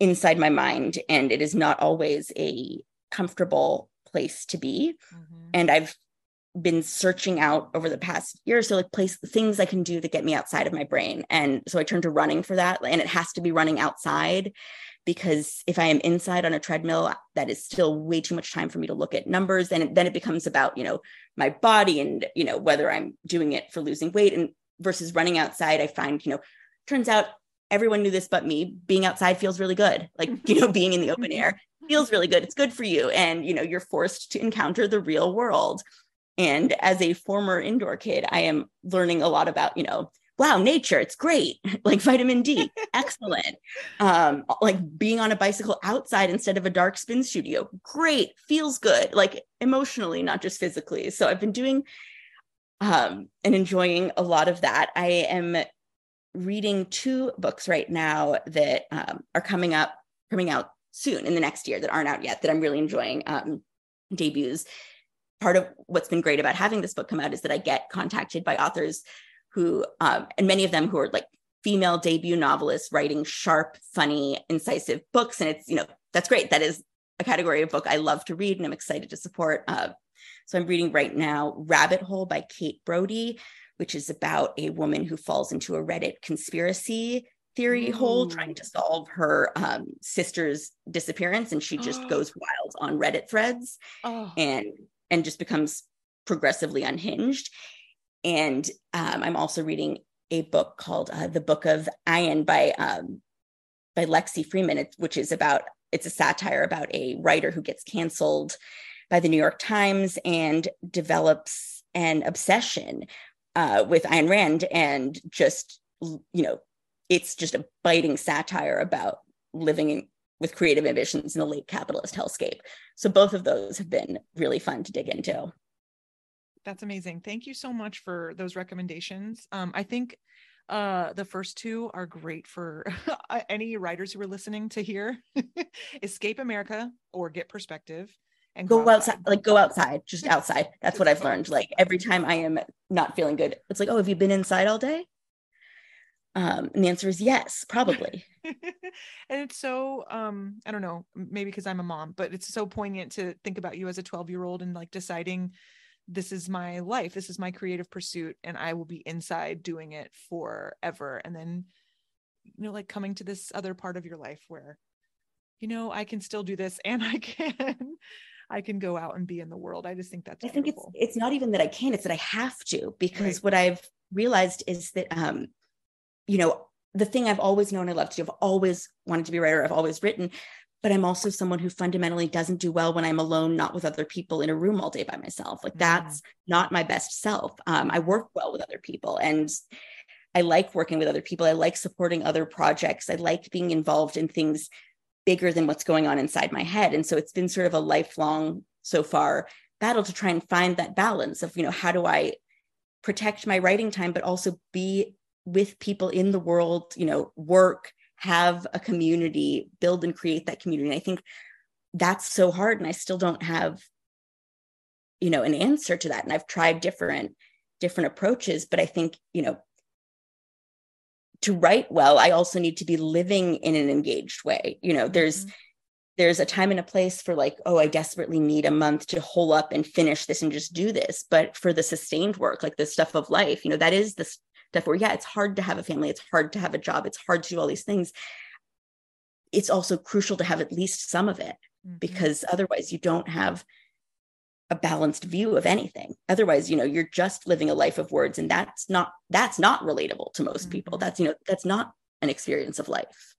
inside my mind and it is not always a comfortable place to be. Mm-hmm. and i've been searching out over the past year so like place things i can do to get me outside of my brain. And so i turned to running for that and it has to be running outside because if I am inside on a treadmill, that is still way too much time for me to look at numbers. And then it becomes about, you know, my body and, you know, whether I'm doing it for losing weight and versus running outside. I find, you know, turns out everyone knew this but me. Being outside feels really good. Like, mm-hmm. you know, being in the open air mm-hmm. feels really good. It's good for you. And, you know, you're forced to encounter the real world. And as a former indoor kid, I am learning a lot about, you know, wow, nature, it's great. <laughs> like vitamin D, <laughs> excellent. Um, like being on a bicycle outside instead of a dark spin studio, great, feels good, like emotionally, not just physically. So I've been doing um, and enjoying a lot of that. I am reading two books right now that um, are coming up, coming out soon in the next year that aren't out yet that I'm really enjoying um, debuts. Part of what's been great about having this book come out is that I get contacted by authors who, um, and many of them who are like female debut novelists writing sharp, funny, incisive books. And it's, you know, that's great. That is a category of book I love to read and I'm excited to support. Uh, so I'm reading right now Rabbit Hole by Kate Brody, which is about a woman who falls into a Reddit conspiracy theory Ooh. hole trying to solve her um, sister's disappearance and she just oh. <gasps> goes wild on reddit threads oh. and and just becomes progressively unhinged and um, I'm also reading a book called uh, The Book of Ayin by um, by Lexi Freiman, which is about it's a satire about a writer who gets canceled by the New York Times and develops an obsession uh, with Ayn Rand and just you know it's just a biting satire about living with creative ambitions in the late capitalist hellscape. So both of those have been really fun to dig into. That's amazing. Thank you so much for those recommendations. Um, I think uh, the first two are great for <laughs> any writers who are listening to hear. <laughs> Escape America or Get Perspective and go, go outside. outside. Like go outside, just outside. <laughs> That's what I've learned. Like every time I am not feeling good, it's like, oh, have you been inside all day? Um, and the answer is yes, probably. and it's so um, I don't know, maybe because I'm a mom, but it's so poignant to think about you as a 12 year old and like deciding this is my life this is my creative pursuit and i will be inside doing it forever. And then you know like coming to this other part of your life where you know i can still do this and <laughs> i can i can go out and be in the world. I just think that's i think it's it's not even that i can it's that i have to because right. what i've realized is that um you know the thing i've always known i love to do i've always wanted to be a writer i've always written but I'm also someone who fundamentally doesn't do well when I'm alone, not with other people in a room all day by myself. Like that's mm. not my best self. Um, I work well with other people and I like working with other people. I like supporting other projects. I like being involved in things bigger than what's going on inside my head. And so it's been sort of a lifelong so far battle to try and find that balance of, you know, how do I protect my writing time, but also be with people in the world, you know, work, have a community, build and create that community. And I think that's so hard. And I still don't have, you know, an answer to that. And I've tried different, different approaches, but I think, you know, to write well, I also need to be living in an engaged way. You know, there's mm-hmm. there's a time and a place for like, oh, I desperately need a month to hole up and finish this and just do this. But for the sustained work, like the stuff of life, you know, that is the where, yeah, it's hard to have a family, it's hard to have a job, it's hard to do all these things. It's also crucial to have at least some of it mm-hmm. because otherwise you don't have a balanced view of anything otherwise you know you're just living a life of words and that's not that's not relatable to most mm-hmm. people that's you know that's not an experience of life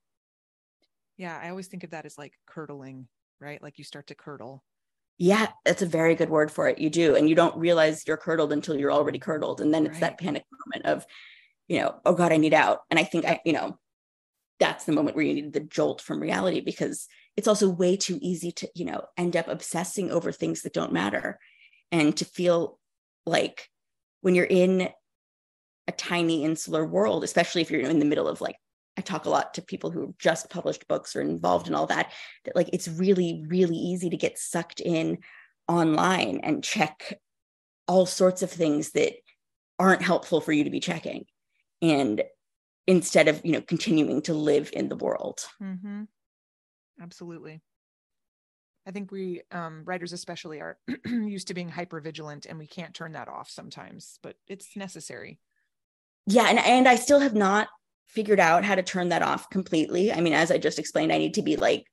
yeah i always think of that as like curdling right like you start to curdle yeah that's a very good word for it you do and you don't realize you're curdled until you're already curdled and then it's right. that panic moment of you know oh god i need out and i think i you know that's the moment where you need the jolt from reality because it's also way too easy to you know end up obsessing over things that don't matter and to feel like when you're in a tiny insular world especially if you're in the middle of like i talk a lot to people who have just published books or involved in all that that like it's really really easy to get sucked in online and check all sorts of things that aren't helpful for you to be checking and instead of you know continuing to live in the world. Mm-hmm. Absolutely. I think we um, writers especially are <clears throat> used to being hyper vigilant and we can't turn that off sometimes but it's necessary. Yeah and, and i still have not figured out how to turn that off completely i mean as i just explained i need to be like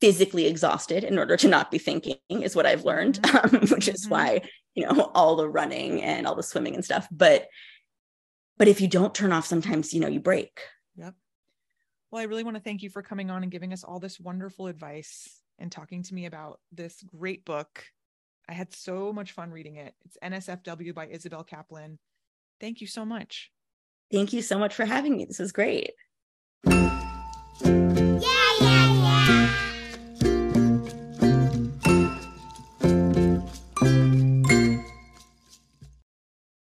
physically exhausted in order to not be thinking is what i've learned mm-hmm. <laughs> um, which is mm-hmm. why you know all the running and all the swimming and stuff but but if you don't turn off sometimes you know you break yep well, I really want to thank you for coming on and giving us all this wonderful advice and talking to me about this great book. I had so much fun reading it. It's NSFW by Isabel Kaplan. Thank you so much. Thank you so much for having me. This was great. Yeah, yeah, yeah.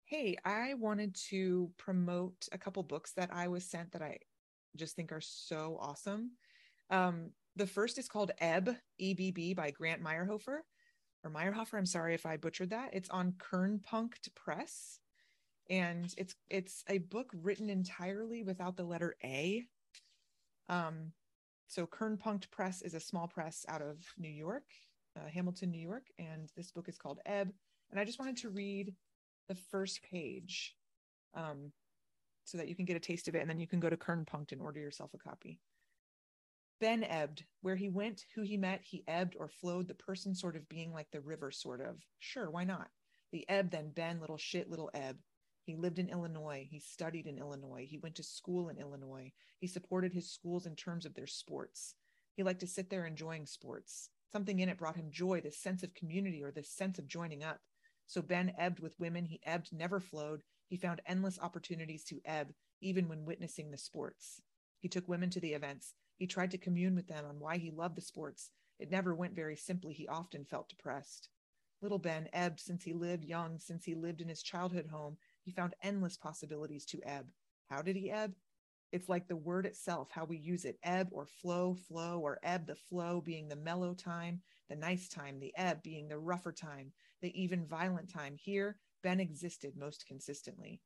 Hey, I wanted to promote a couple books that I was sent that I just think are so awesome. Um, the first is called Ebb, EBB by Grant Maierhofer or Maierhofer. I'm sorry if I butchered that. It's on Kernpunkt Press. And it's it's a book written entirely without the letter A. Um, so Kernpunkt Press is a small press out of New York, uh, Hamilton, New York, and this book is called Ebb. And I just wanted to read the first page. Um, so that you can get a taste of it. And then you can go to Kernpunkt and order yourself a copy. Ben ebbed. Where he went, who he met, he ebbed or flowed, the person sort of being like the river, sort of. Sure, why not? The ebb, then Ben, little shit, little ebb. He lived in Illinois. He studied in Illinois. He went to school in Illinois. He supported his schools in terms of their sports. He liked to sit there enjoying sports. Something in it brought him joy, this sense of community or this sense of joining up. So Ben ebbed with women. He ebbed, never flowed. He found endless opportunities to ebb, even when witnessing the sports. He took women to the events. He tried to commune with them on why he loved the sports. It never went very simply. He often felt depressed. Little Ben ebbed since he lived young, since he lived in his childhood home. He found endless possibilities to ebb. How did he ebb? It's like the word itself, how we use it ebb or flow, flow or ebb, the flow being the mellow time, the nice time, the ebb being the rougher time, the even violent time. Here, Ben existed most consistently.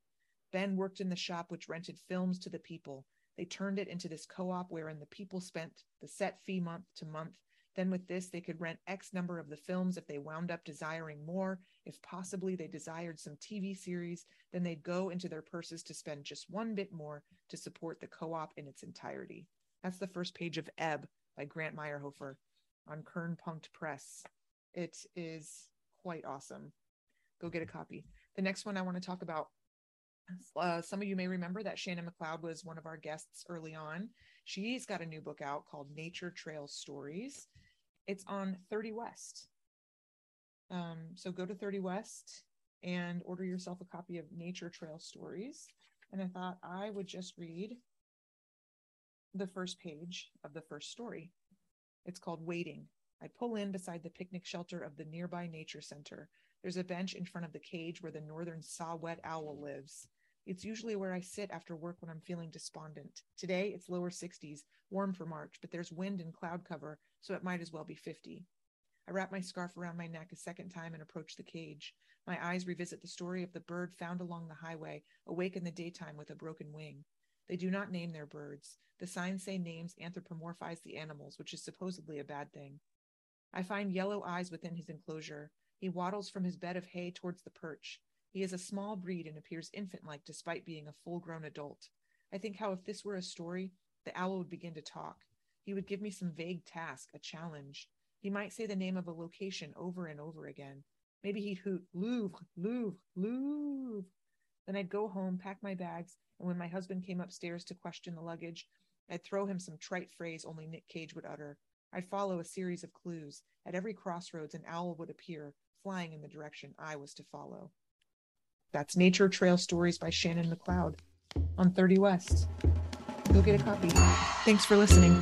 Ben worked in the shop which rented films to the people. They turned it into this co op wherein the people spent the set fee month to month. Then, with this, they could rent X number of the films if they wound up desiring more. If possibly they desired some TV series, then they'd go into their purses to spend just one bit more to support the co op in its entirety. That's the first page of Ebb by Grant Maierhofer on Kern Kernpunkt Press. It is quite awesome go get a copy. The next one I want to talk about. Uh, some of you may remember that Shannon McLeod was one of our guests early on. She's got a new book out called Nature Trail Stories. It's on 30 West. Um, so go to 30 West and order yourself a copy of Nature Trail Stories. And I thought I would just read the first page of the first story. It's called Waiting. I pull in beside the picnic shelter of the nearby nature center. There's a bench in front of the cage where the northern saw-whet owl lives. It's usually where I sit after work when I'm feeling despondent. Today, it's lower 60s, warm for March, but there's wind and cloud cover, so it might as well be 50. I wrap my scarf around my neck a second time and approach the cage. My eyes revisit the story of the bird found along the highway, awake in the daytime with a broken wing. They do not name their birds. The signs say names anthropomorphize the animals, which is supposedly a bad thing. I find yellow eyes within his enclosure. He waddles from his bed of hay towards the perch. He is a small breed and appears infant like despite being a full grown adult. I think how if this were a story, the owl would begin to talk. He would give me some vague task, a challenge. He might say the name of a location over and over again. Maybe he'd hoot, Louvre, Louvre, Louvre. Then I'd go home, pack my bags, and when my husband came upstairs to question the luggage, I'd throw him some trite phrase only Nick Cage would utter. I'd follow a series of clues. At every crossroads, an owl would appear, flying in the direction I was to follow. That's Nature Trail Stories by Shannon McLeod on 30 West. Go get a copy. Thanks for listening.